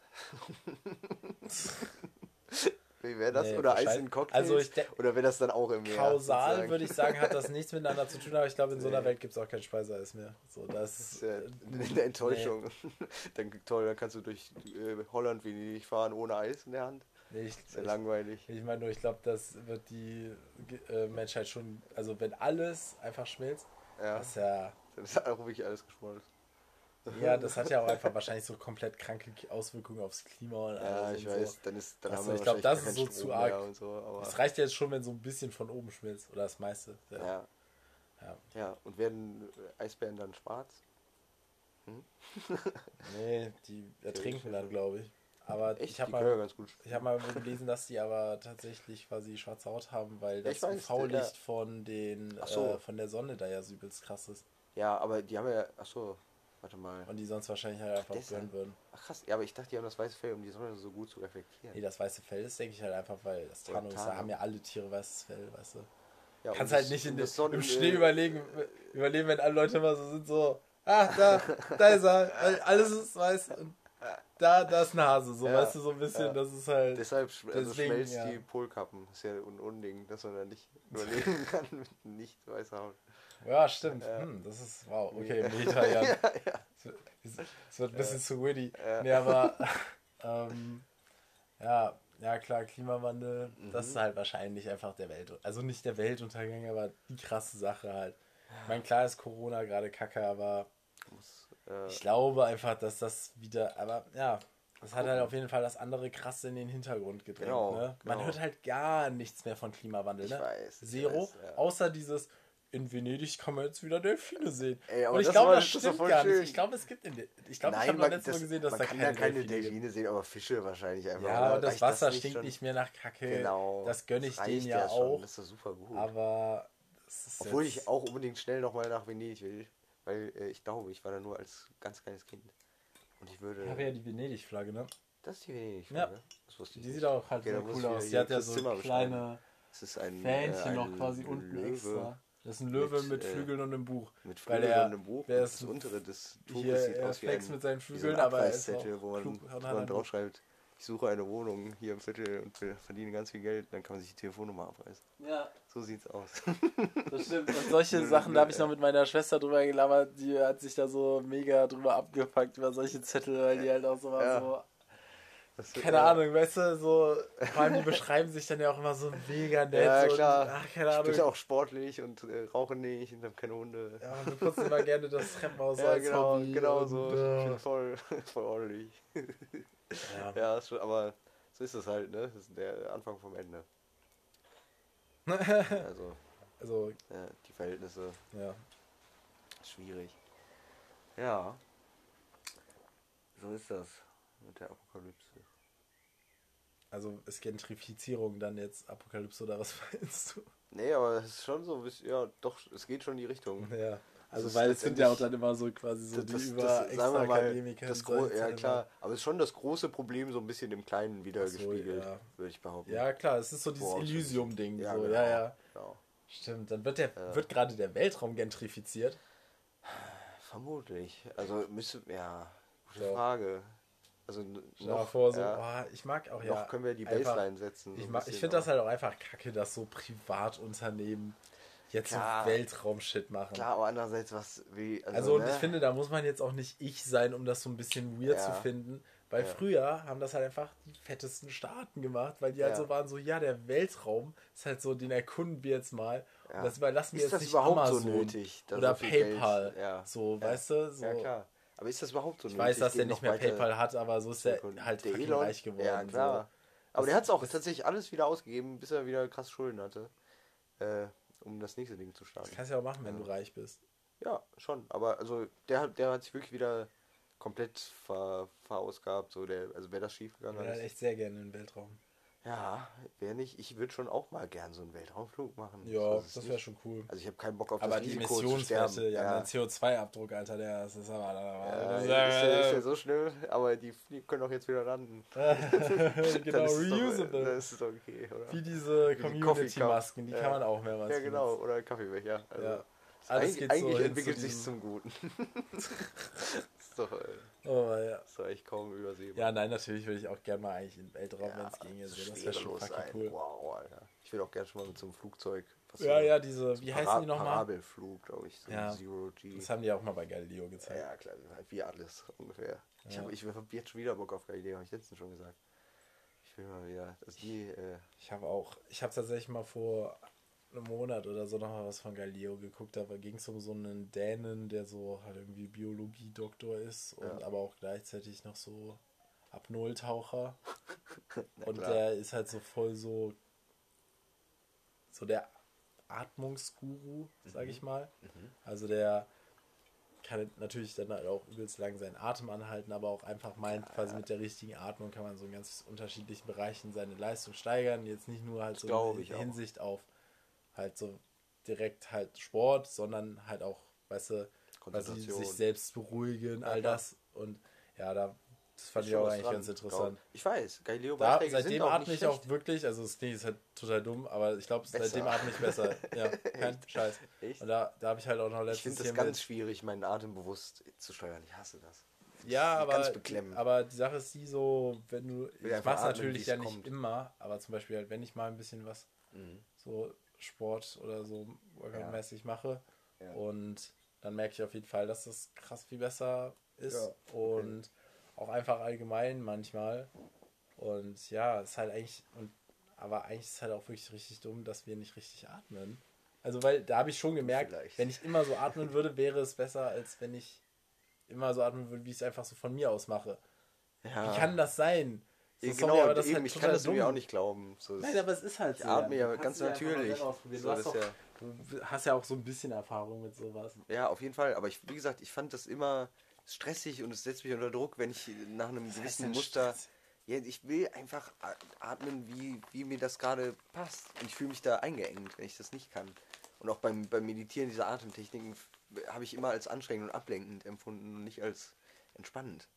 Wie wäre das? Nee, Oder Eis in Cocktails? also ich de- Oder wäre das dann auch im Meer? Kausal sozusagen? würde ich sagen, hat das nichts miteinander zu tun, aber ich glaube, in so einer Nee. Welt gibt es auch kein Speiseeis mehr. So, das, Das ist ja äh, eine Enttäuschung. Dann, toll, dann kannst du durch äh, Holland Venedig fahren ohne Eis in der Hand. nee, ich, Sehr ich, langweilig. ich meine nur, ich glaube, das wird die äh, Menschheit schon, also wenn alles einfach schmilzt, Ja, das ist ja, dann ist auch wirklich alles geschmolzen. Ja, das hat ja auch einfach wahrscheinlich so komplett kranke Auswirkungen aufs Klima und Ja, alles ich und weiß, so. dann, ist, dann wir ich glaub, wahrscheinlich das ist so zu arg. so, Es reicht ja jetzt schon, wenn so ein bisschen von oben schmilzt, oder das meiste. Ja. ja, Ja. ja, und werden Eisbären dann schwarz? Nee, die ertrinken dann, glaube ich. Aber Echt? ich habe ja mal, ich hab mal gelesen, dass die aber tatsächlich quasi schwarze Haut haben, weil Ja, das ich UV-Licht ja. von, den, so. äh, von der Sonne da ja so übelst krass ist. Ja, aber die haben ja, achso, warte mal. Und die sonst wahrscheinlich halt einfach brennen würden. Ach krass, ja, aber ich dachte, die haben das weiße Fell, um die Sonne so gut zu reflektieren. Nee, das weiße Fell ist, denke ich halt einfach, weil das Tarnung ist, da haben ja alle Tiere weißes Fell, weißt du. Ja, Kannst halt nicht in das Sonnen- im Schnee überlegen, überleben, wenn alle Leute immer so sind, so, ah, da, da ist er, alles ist weiß und da, da ist ein Hase, so, Ja, weißt du, so ein bisschen, ja. das ist halt, Deshalb also schmelzt die Polkappen. Das ist ja ein Unding, dass man da nicht überleben kann mit nicht weißer Haut. Ja, stimmt, hm, das ist, wow, okay, Meta, ja, ja, ja. Es wird ein bisschen zu witty. Ja. Nee, aber ähm, ja, ja klar, Klimawandel, das Mhm. ist halt wahrscheinlich einfach der Welt, also nicht der Weltuntergang, aber die krasse Sache halt. Ich meine, klar ist Corona gerade kacke, aber Muss, äh, ich glaube einfach, dass das wieder, aber ja, das hat halt auf jeden Fall das andere krasse in den Hintergrund gedrängt. Genau, ne? Man genau. hört halt gar nichts mehr von Klimawandel. Ich Ne? weiß, ich Zero, weiß, ja. außer dieses. In Venedig kann man jetzt wieder Delfine sehen. Ey, aber Und ich das glaube, das das stimmt gar nicht. Ich glaube, es gibt in ich glaube, ich habe man, letztes Mal das, gesehen, dass man da kann keine, da keine Delfine Delfine, sehen, aber Fische wahrscheinlich einfach. Ja, oder? und das Wasser nicht stinkt schon? nicht mehr nach Kacke. Genau. Das gönne ich das denen ja schon, auch. Das ist doch super gut. Aber das ist Obwohl ich auch unbedingt schnell nochmal nach Venedig will. Weil äh, ich glaube, ich war da nur als ganz kleines Kind. Und ich würde. Ich habe ja die Venedig-Flagge, ne? das ist die venedig Ja. Das wusste ich Die nicht. sieht auch halt Okay, cool aus. Die hat ja das so kleine Das ist ein. Fähnchen äh, noch quasi unten Löwe extra. Das ist ein Löwe mit, mit, äh, Flügeln und einem Buch. Mit Flügeln und einem Buch. der das untere des Tuches Hier, sieht er aus wie ein, mit seinen wie so Flügeln, ein aber er ist auch wo man, klug wo man ein drauf schreibt, ich suche eine Wohnung hier im Viertel und will- verdiene ganz viel Geld. Dann kann man sich die Telefonnummer abreißen. Ja, So sieht's aus. das stimmt. Und solche Sachen, da habe ich noch mit meiner Schwester drüber gelabert, die hat sich da so mega drüber abgepackt über solche Zettel, weil die halt auch so, Ja. so keine äh, Ahnung, weißt du, so, vor allem die beschreiben sich dann ja auch immer so mega nett. Ja, klar. Und, ach, keine Ich Ahnung. bin auch sportlich und äh, rauche nicht und habe keine Hunde. Ja, du putzt immer gerne das Treppenhaus Ja, als genau, Hobby genau und, so. äh, Ich bin voll, voll ordentlich. ja. Ja, schon, aber so ist es halt, ne? Das ist der Anfang vom Ende. Also, Also, ja, die Verhältnisse ja. schwierig. Ja. So ist das mit der Apokalypse. Also ist Gentrifizierung dann jetzt Apokalypse oder was meinst du? Nee, aber es ist schon so, ein bisschen- ja, doch, es geht schon in die Richtung. Ja. Also ist weil es sind ja auch dann immer so quasi so Das, die das, über das, extra sagen wir mal, Akademiker. das gro ja klar, aber es ist schon das große Problem so ein bisschen im Kleinen wieder so, gespiegelt, ja. würde ich behaupten. Ja, klar, es ist so dieses Elysium-Ding. Ja, so. genau. ja, ja. Genau. Stimmt. Dann wird der wird gerade der Weltraum gentrifiziert. Vermutlich. Also müsste, ja, gute Ja. Frage. Also noch, vor, so, ja, oh, ich mag auch noch ja. können wir die einfach- Baseline setzen. so Ich, mag- ich finde das halt auch einfach kacke, dass so Privatunternehmen jetzt Klar. so Weltraum-Shit machen. Klar, aber andererseits, was wie. Also, Also, und ne? ich finde, da muss man jetzt auch nicht ich sein, um das so ein bisschen weird Ja. zu finden. Weil Ja. früher haben das halt einfach die fettesten Staaten gemacht, weil die halt so waren, so, ja, der Weltraum ist halt so, den erkunden wir jetzt mal. Und das überlassen wir Ist jetzt das nicht überhaupt so Amazon nötig, oder so viel Geld- PayPal. ja. So, weißt du? So. Ja, klar. Aber ist das überhaupt so Ich weiß, dass der nicht mehr PayPal hat, aber so ist der halt Der Elon? reich geworden. Ja, klar. So. Aber der hat es auch tatsächlich alles wieder ausgegeben, bis er wieder krass Schulden hatte. Äh, um das nächste Ding zu starten. Das kannst du ja auch machen, wenn du reich bist. Ja, schon. Aber also der, hat- der hat sich wirklich wieder komplett ver, verausgabt. So der, also wäre das schief gegangen. halt alles- echt sehr gerne in den Weltraum. Ja, wäre nicht. Ich würde schon auch mal gern so einen Weltraumflug machen. Ja, So ist es das wäre schon cool. Also ich habe keinen Bock auf Aber das die Risiko zu Emissionswerte, sterben. ja, ja. mein CO2-Abdruck, Alter, der das ist aber. Ja, das ist, ist ja, ist ja- ja so schnell, aber die, die können auch jetzt wieder landen. genau, ist doch- reusable. Dann ist doch okay, oder? Wie diese die Community-Masken, die kann man auch mehrmals Ja, genau, oder Kaffeebecher. Also, Ja. ist Alles eigentlich geht so eigentlich entwickelt zu sich zum Guten. ist, doch, äh, Oh, ja. ist doch echt kaum übersehbar. ja, nein, natürlich würde ich auch gerne mal eigentlich in Weltraum, wenn es ginge. So. Das wäre schon fucking cool. Wow, Alter. Ich will auch gerne schon mal mit so einem Flugzeug. Ja, so- ja, diese, so wie heißen die nochmal? Parabelflug, glaube ich. So Ja. Zero G. Das haben die auch mal bei Galileo gezeigt. Ja, klar, halt wie alles ungefähr. Ich Ja. habe ich hab jetzt schon wieder Bock auf Galileo, habe ich letztens schon gesagt. Ich will mal wieder. Also die, äh, Ich habe auch, ich habe tatsächlich mal vor einem Monat oder so noch mal was von Galileo geguckt. Da ging es um so einen Dänen, der so halt irgendwie Biologie-Doktor ist und Ja. aber auch gleichzeitig noch so Apnoe-Taucher. na Und klar. der ist halt so voll so, so der Atmungsguru, sag Mhm. ich mal. Also der kann natürlich dann halt auch übelst lang seinen Atem anhalten, aber auch einfach meint, quasi mit der richtigen Atmung kann man so in ganz unterschiedlichen Bereichen seine Leistung steigern. Jetzt nicht nur halt so in ich auch. Hinsicht auf halt so direkt halt Sport, sondern halt auch, weißt du, quasi Konzentration. sich selbst beruhigen, Ja, all klar. das. Und ja, da Das fand ich auch eigentlich dran, ganz glaub interessant. Ich Ich weiß, Da, Galileo-Beiträge sind seitdem atme ich auch wirklich, also es klingt ist halt total dumm, aber ich glaube, seitdem atme ich besser. Ja, kein Scheiß. Echt? Und da, da habe ich halt auch noch Ich letztens finde das ganz schwierig, meinen Atem bewusst zu steuern. Ich hasse das. Ja, aber, aber die Sache ist die so, wenn du, ich mach's natürlich ja nicht kommt. immer, aber zum Beispiel halt, wenn ich mal ein bisschen was so Sport oder so workout-mäßig mache Ja. und dann merke ich auf jeden Fall, dass das krass viel besser ist Ja, und auch einfach allgemein manchmal und ja, ist halt eigentlich und aber eigentlich ist es halt auch wirklich richtig dumm, dass wir nicht richtig atmen. Also weil da habe ich schon gemerkt, Vielleicht. wenn ich immer so atmen würde, wäre es besser, als wenn ich immer so atmen würde, wie ich es einfach so von mir aus mache. Ja. Wie kann das sein? So, Ja, sorry, genau, aber das eben, halt ich kann das irgendwie auch nicht glauben. So, Nein, aber es ist halt Ich atme ja ganz natürlich. So, du, hast das doch, ist du hast ja auch so ein bisschen Erfahrung mit sowas. Ja, auf jeden Fall. Aber ich, wie gesagt, ich fand das immer stressig und es setzt mich unter Druck, wenn ich nach einem heißt gewissen Muster. Stress? Ja, ich will einfach atmen, wie, wie mir das gerade passt. Und ich fühle mich da eingeengt, wenn ich das nicht kann. Und auch beim, beim Meditieren dieser Atemtechniken habe ich immer als anstrengend und ablenkend empfunden und nicht als entspannend.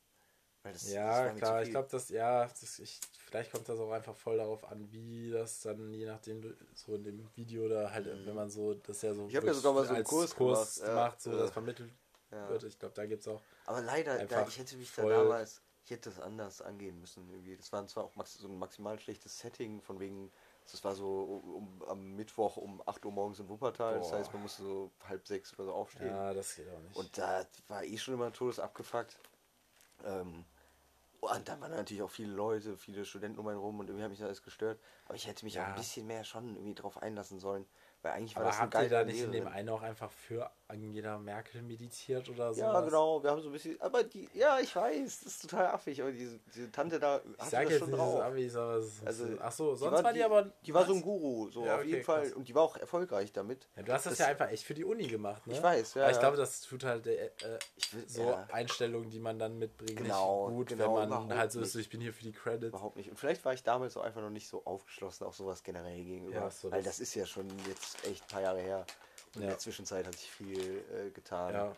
Das, das Ja, zu klar, ich glaube, das, ja, das, ich, vielleicht kommt das auch einfach voll darauf an, wie das dann, je nachdem, so in dem Video oder halt, wenn man so, das ja so Mhm. Ich ja sogar mal so einen Kurs Kurs gemacht, ja, macht, so ja. das vermittelt Ja. wird. Ich glaube, da gibt es auch. Aber leider, da, ich hätte mich da damals, ich hätte das anders angehen müssen. Irgendwie. Das war zwar auch max, so ein maximal schlechtes Setting, von wegen, das war so um, am Mittwoch um 8 Uhr morgens in Wuppertal. Das Boah. heißt, man musste so halb sechs oder so aufstehen. Ja, das geht auch nicht. Und da war eh schon immer todes abgefuckt. Ähm, und dann waren natürlich auch viele Leute, viele Studenten um einen rum und irgendwie hat mich das alles gestört. Aber ich hätte mich Ja. auch ein bisschen mehr schon irgendwie drauf einlassen sollen. Weil eigentlich war aber das eine habt ihr da nicht in dem einen auch einfach für Angela Merkel meditiert oder so? Ja, genau, wir haben so ein bisschen. Aber die, ja, ich weiß, das ist total affig, aber diese, diese Tante da Ich hatte sag das jetzt schon nicht, drauf. Abis, aber es Also, ach so, die sonst war, die, aber. Die war so ein? Guru, so Ja, auf okay, jeden Fall. krass. Und die war auch erfolgreich damit. Ja, du hast das, Das- ja einfach echt für die Uni gemacht, ne? Ich weiß, ja, Aber ich glaube, das tut halt äh, äh, will, so ja, Einstellungen, die man dann mitbringt, Genau, nicht gut, genau, wenn man halt so ist, so, ich bin hier für die Credits. überhaupt nicht. Und vielleicht war ich damals auch einfach noch nicht so aufgeschlossen, auch sowas generell gegenüber. Ja, so weil das- das ist ja schon jetzt echt ein paar Jahre her. Und in Ja. der Zwischenzeit hat sich viel äh, getan. Ja,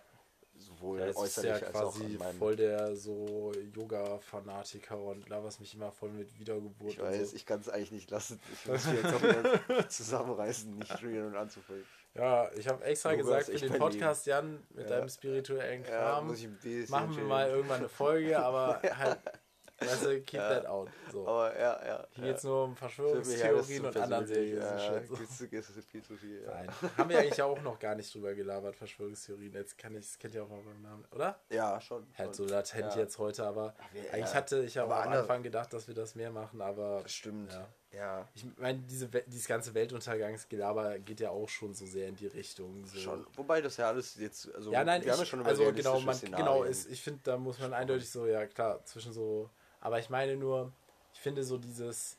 Sowohl ja jetzt ist äußerlich ja als auch quasi an meinem. voll der so Yoga-Fanatiker und laberst mich immer voll mit Wiedergeburt ich und weiß, so. ich kann es eigentlich nicht lassen. Ich muss mich jetzt auch wieder zusammenreißen, nicht wieder nun anzufangen. Ja, ich habe extra Yoga gesagt für den Podcast, Jan, mit Ja. deinem spirituellen Ja, Kram, bisschen machen wir mal irgendwann eine Folge, aber halt, weißt du, keep Ja. that out. So. Aber ja, ja. Hier ja. geht es nur um Verschwörungstheorien und anderen Ja, viel zu viel. Ja. Nein. Haben wir eigentlich auch noch gar nicht drüber gelabert, Verschwörungstheorien. Jetzt kann ich, das kennt ihr auch mal beim Namen, oder? ja, schon. Halt so latent jetzt heute, aber wir- eigentlich hatte ich ja auch am Anfang gedacht, dass wir das mehr machen, aber Das stimmt. Ja. Ich meine, diese, dieses ganze Weltuntergangsgelaber geht ja auch schon so sehr in die Richtung. So. Schon. Wobei das ja alles jetzt. Also, Ja, nein, wir haben ja ich, schon über also genau, man, genau ist, ich finde, da muss man eindeutig so, ja klar, zwischen so, aber ich meine nur, ich finde so dieses,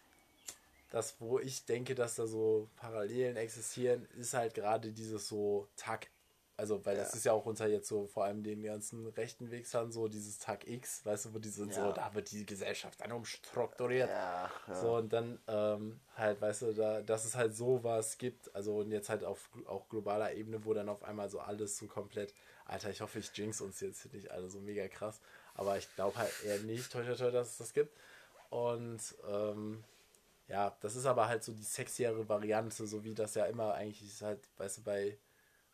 das, wo ich denke, dass da so Parallelen existieren, ist halt gerade dieses so Tag, also weil das Ja. ist ja auch unter jetzt so vor allem den ganzen rechten Wichsern so dieses Tag X, weißt du, wo die sind so, Ja. da wird die Gesellschaft dann umstrukturiert. Ja, ja. So, und dann ähm, halt, weißt du, da, dass es halt sowas gibt, also und jetzt halt auf auch globaler Ebene, wo dann auf einmal so alles so komplett, Alter, ich hoffe, ich jinx uns jetzt nicht alle so mega krass, aber ich glaube halt eher nicht, toi, toi, toi, dass es das gibt. Und ähm, ja, das ist aber halt so die sexiere Variante, so wie das ja immer eigentlich ist halt, weißt du, bei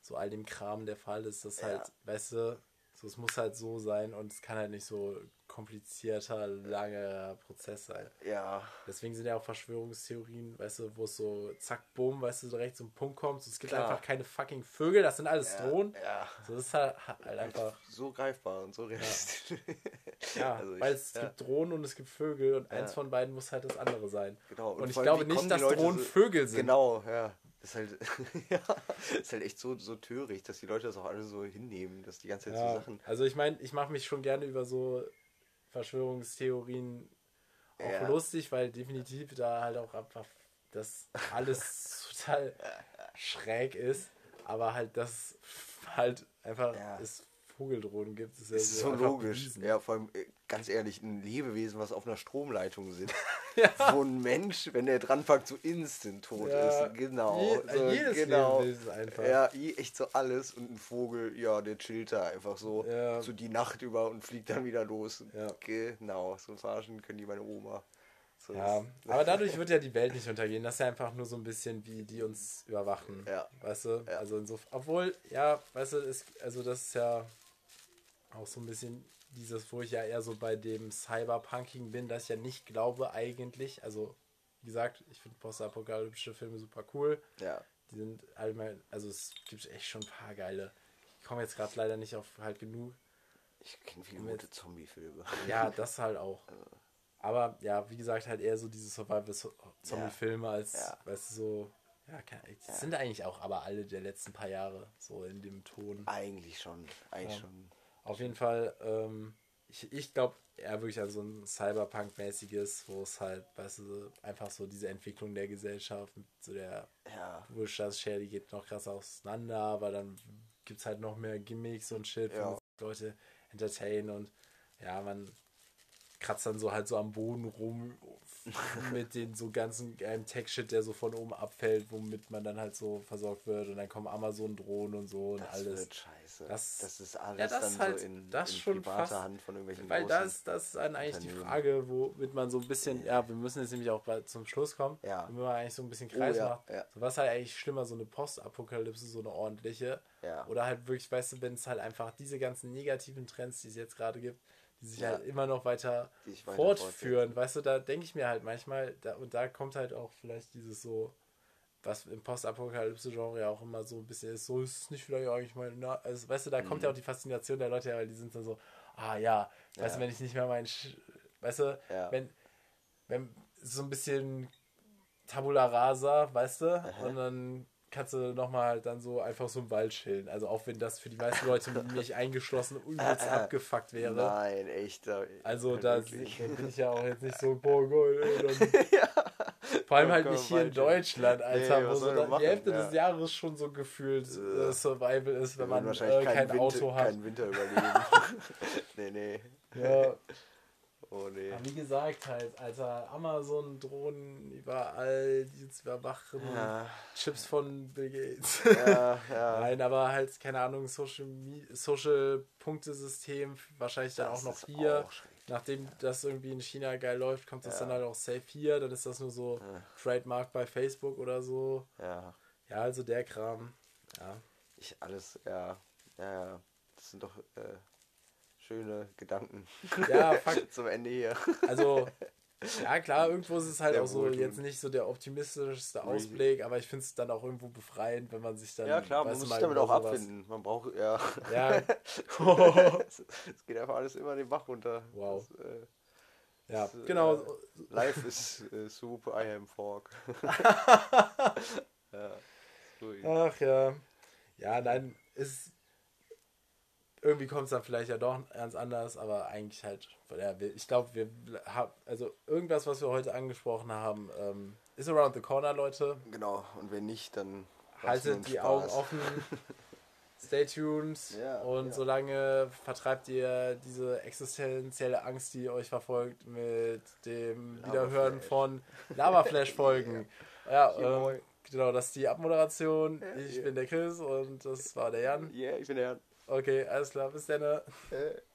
so all dem Kram der Fall ist, das Ja. halt, weißt du, so, es muss halt so sein und es kann halt nicht so komplizierter, langer Prozess sein. ja. Deswegen sind ja auch Verschwörungstheorien, weißt du, wo es so zack, bumm, weißt du, direkt zum Punkt kommt. So, es gibt Klar. einfach keine fucking Vögel, das sind alles Ja, Drohnen. ja. So, das ist halt, halt einfach, So greifbar und so realistisch. ja, Also ich- weil es ja. gibt Drohnen und es gibt Vögel und eins Ja. von beiden muss halt das andere sein. Genau. Und, ich vor allem, glaube nicht, dass Drohnen Vögel sind. Genau, ja. Das ist halt, ja, ist halt echt so, so töricht, dass die Leute das auch alle so hinnehmen, dass die ganze Zeit Ja, so Sachen. also ich meine, ich mache mich schon gerne über so Verschwörungstheorien auch Ja. lustig, weil definitiv da halt auch einfach das alles total schräg ist, aber halt das halt einfach Ja. es Vogeldrohnen gibt, ist ja Das ist so logisch. bewiesen. Ja, vor allem, äh, ganz ehrlich, ein Lebewesen, was auf einer Stromleitung sitzt. Ja. Wo ein Mensch, wenn der dran packt, so instant tot ja. ist. Genau. Je, so, jedes genau. Lebewesen einfach. Ja, echt so alles. Und ein Vogel, ja, der chillt da einfach so, ja. so die Nacht über und fliegt dann wieder los. Ja. Genau, so verarschen können die meine Oma. So ja, aber dadurch wird ja die Welt nicht untergehen. Das ist ja einfach nur so ein bisschen, wie die uns überwachen. Ja. Weißt du? Ja. Also insofern, obwohl, ja, weißt du, ist, also das ist ja auch so ein bisschen dieses, wo ich ja eher so bei dem Cyberpunking bin, dass ich ja nicht glaube eigentlich, also wie gesagt, ich finde postapokalyptische Filme super cool. Ja. Die sind allgemein, also es gibt echt schon ein paar geile. Ich komme jetzt gerade leider nicht auf halt genug. Ich kenne viele gute Zombie-Filme. Ja, das halt auch. Aber ja, wie gesagt, halt eher so diese Survival-Zombie-Filme als, ja. weißt du, so. Ja, das ja. sind eigentlich auch aber alle der letzten paar Jahre so in dem Ton. Eigentlich schon. Eigentlich ja. schon. Auf jeden Fall, ähm, ich, ich glaube eher wirklich an so ein Cyberpunk-mäßiges, wo es halt, weißt du, einfach so diese Entwicklung der Gesellschaft mit so der ja. Wohlstandsshare, die geht noch krass auseinander, aber dann gibt es halt noch mehr Gimmicks und Shit, ja. Leute entertainen und ja, man kratzt dann so halt so am Boden rum mit den so ganzen geilen Tech-Shit, der so von oben abfällt, womit man dann halt so versorgt wird und dann kommen Amazon-Drohnen und so und das alles. Wird scheiße. Das, das ist alles ja, das dann halt, so in, das in schon fast, Hand von irgendwelchen Weil das, das ist dann eigentlich die Frage, womit man so ein bisschen, ja, wir müssen jetzt nämlich auch zum Schluss kommen, ja. wenn man eigentlich so ein bisschen Kreis oh, ja, macht. Ja. So, was halt eigentlich schlimmer, so eine Postapokalypse, so eine ordentliche. Ja. Oder halt wirklich, weißt du, wenn es halt einfach diese ganzen negativen Trends, die es jetzt gerade gibt, die sich ja. halt immer noch weiter, weiter fortführen. Weißt du, da denke ich mir halt manchmal, da, und da kommt halt auch vielleicht dieses so, was im Postapokalypse-Genre ja auch immer so ein bisschen ist, so ist es nicht vielleicht eigentlich mal, na, also weißt du, da mhm. kommt ja mhm. auch die Faszination der Leute, weil die sind dann so, ah ja, weißt ja. du, wenn ich nicht mehr mein, weißt du, ja. wenn, wenn so ein bisschen Tabula Rasa, weißt du, Aha. und dann kannst du nochmal halt dann so einfach so im Wald chillen. Also auch wenn das für die meisten Leute mich eingeschlossen übelst abgefuckt wäre. Nein, echt. Also da bin ich ja auch jetzt nicht so, boah, geil. ja. Vor allem halt nicht hier in Deutschland, Alter, nee, wo so dann die Hälfte ja. des Jahres schon so gefühlt äh, Survival ist, wenn man äh, kein Winter, Auto hat. Kein Winter überleben. nee, nee. Ja. Oh nee. Aber wie gesagt, halt, Alter, Amazon, Drohnen überall, die uns überwachen, ja. Chips von Bill Gates. Ja, ja. Nein, aber halt, keine Ahnung, Social, Social Punktesystem, wahrscheinlich dann das auch noch hier. Auch Nachdem das irgendwie in China geil läuft, kommt das ja. dann halt auch safe hier. Dann ist das nur so ja. Trademark bei Facebook oder so. Ja. Ja, also der Kram. Ja. Ich alles, ja. Ja, ja. Das sind doch. Äh schöne Gedanken. Ja, fuck. Zum Ende hier. Also, ja klar, irgendwo ist es halt Sehr auch so jetzt nicht so der optimistischste Ausblick, aber ich finde es dann auch irgendwo befreiend, wenn man sich dann. Ja klar, man muss sich damit auch abfinden. Man braucht, ja. Ja. es, geht einfach alles immer den Bach runter. Wow. Das, äh, ja, das, genau. Äh, life is uh, soup, I am fork. ja. Ach ja. Ja, nein, ist irgendwie kommt es dann vielleicht ja doch ganz anders, aber eigentlich halt, ja, ich glaube, wir haben, also irgendwas, was wir heute angesprochen haben, ähm, ist around the corner, Leute. Genau, und wenn nicht, dann haltet die Spaß. Augen offen, stay tuned ja, und ja. solange vertreibt ihr diese existenzielle Angst, die euch verfolgt, mit dem Lava Wiederhören Flash. von Lava-Flash-Folgen. ja, ja ähm, genau, das ist die Abmoderation. Ich bin der Chris und das war der Jan. Ja, yeah, ich bin der Jan. Okay, alles klar, bis dann. Äh.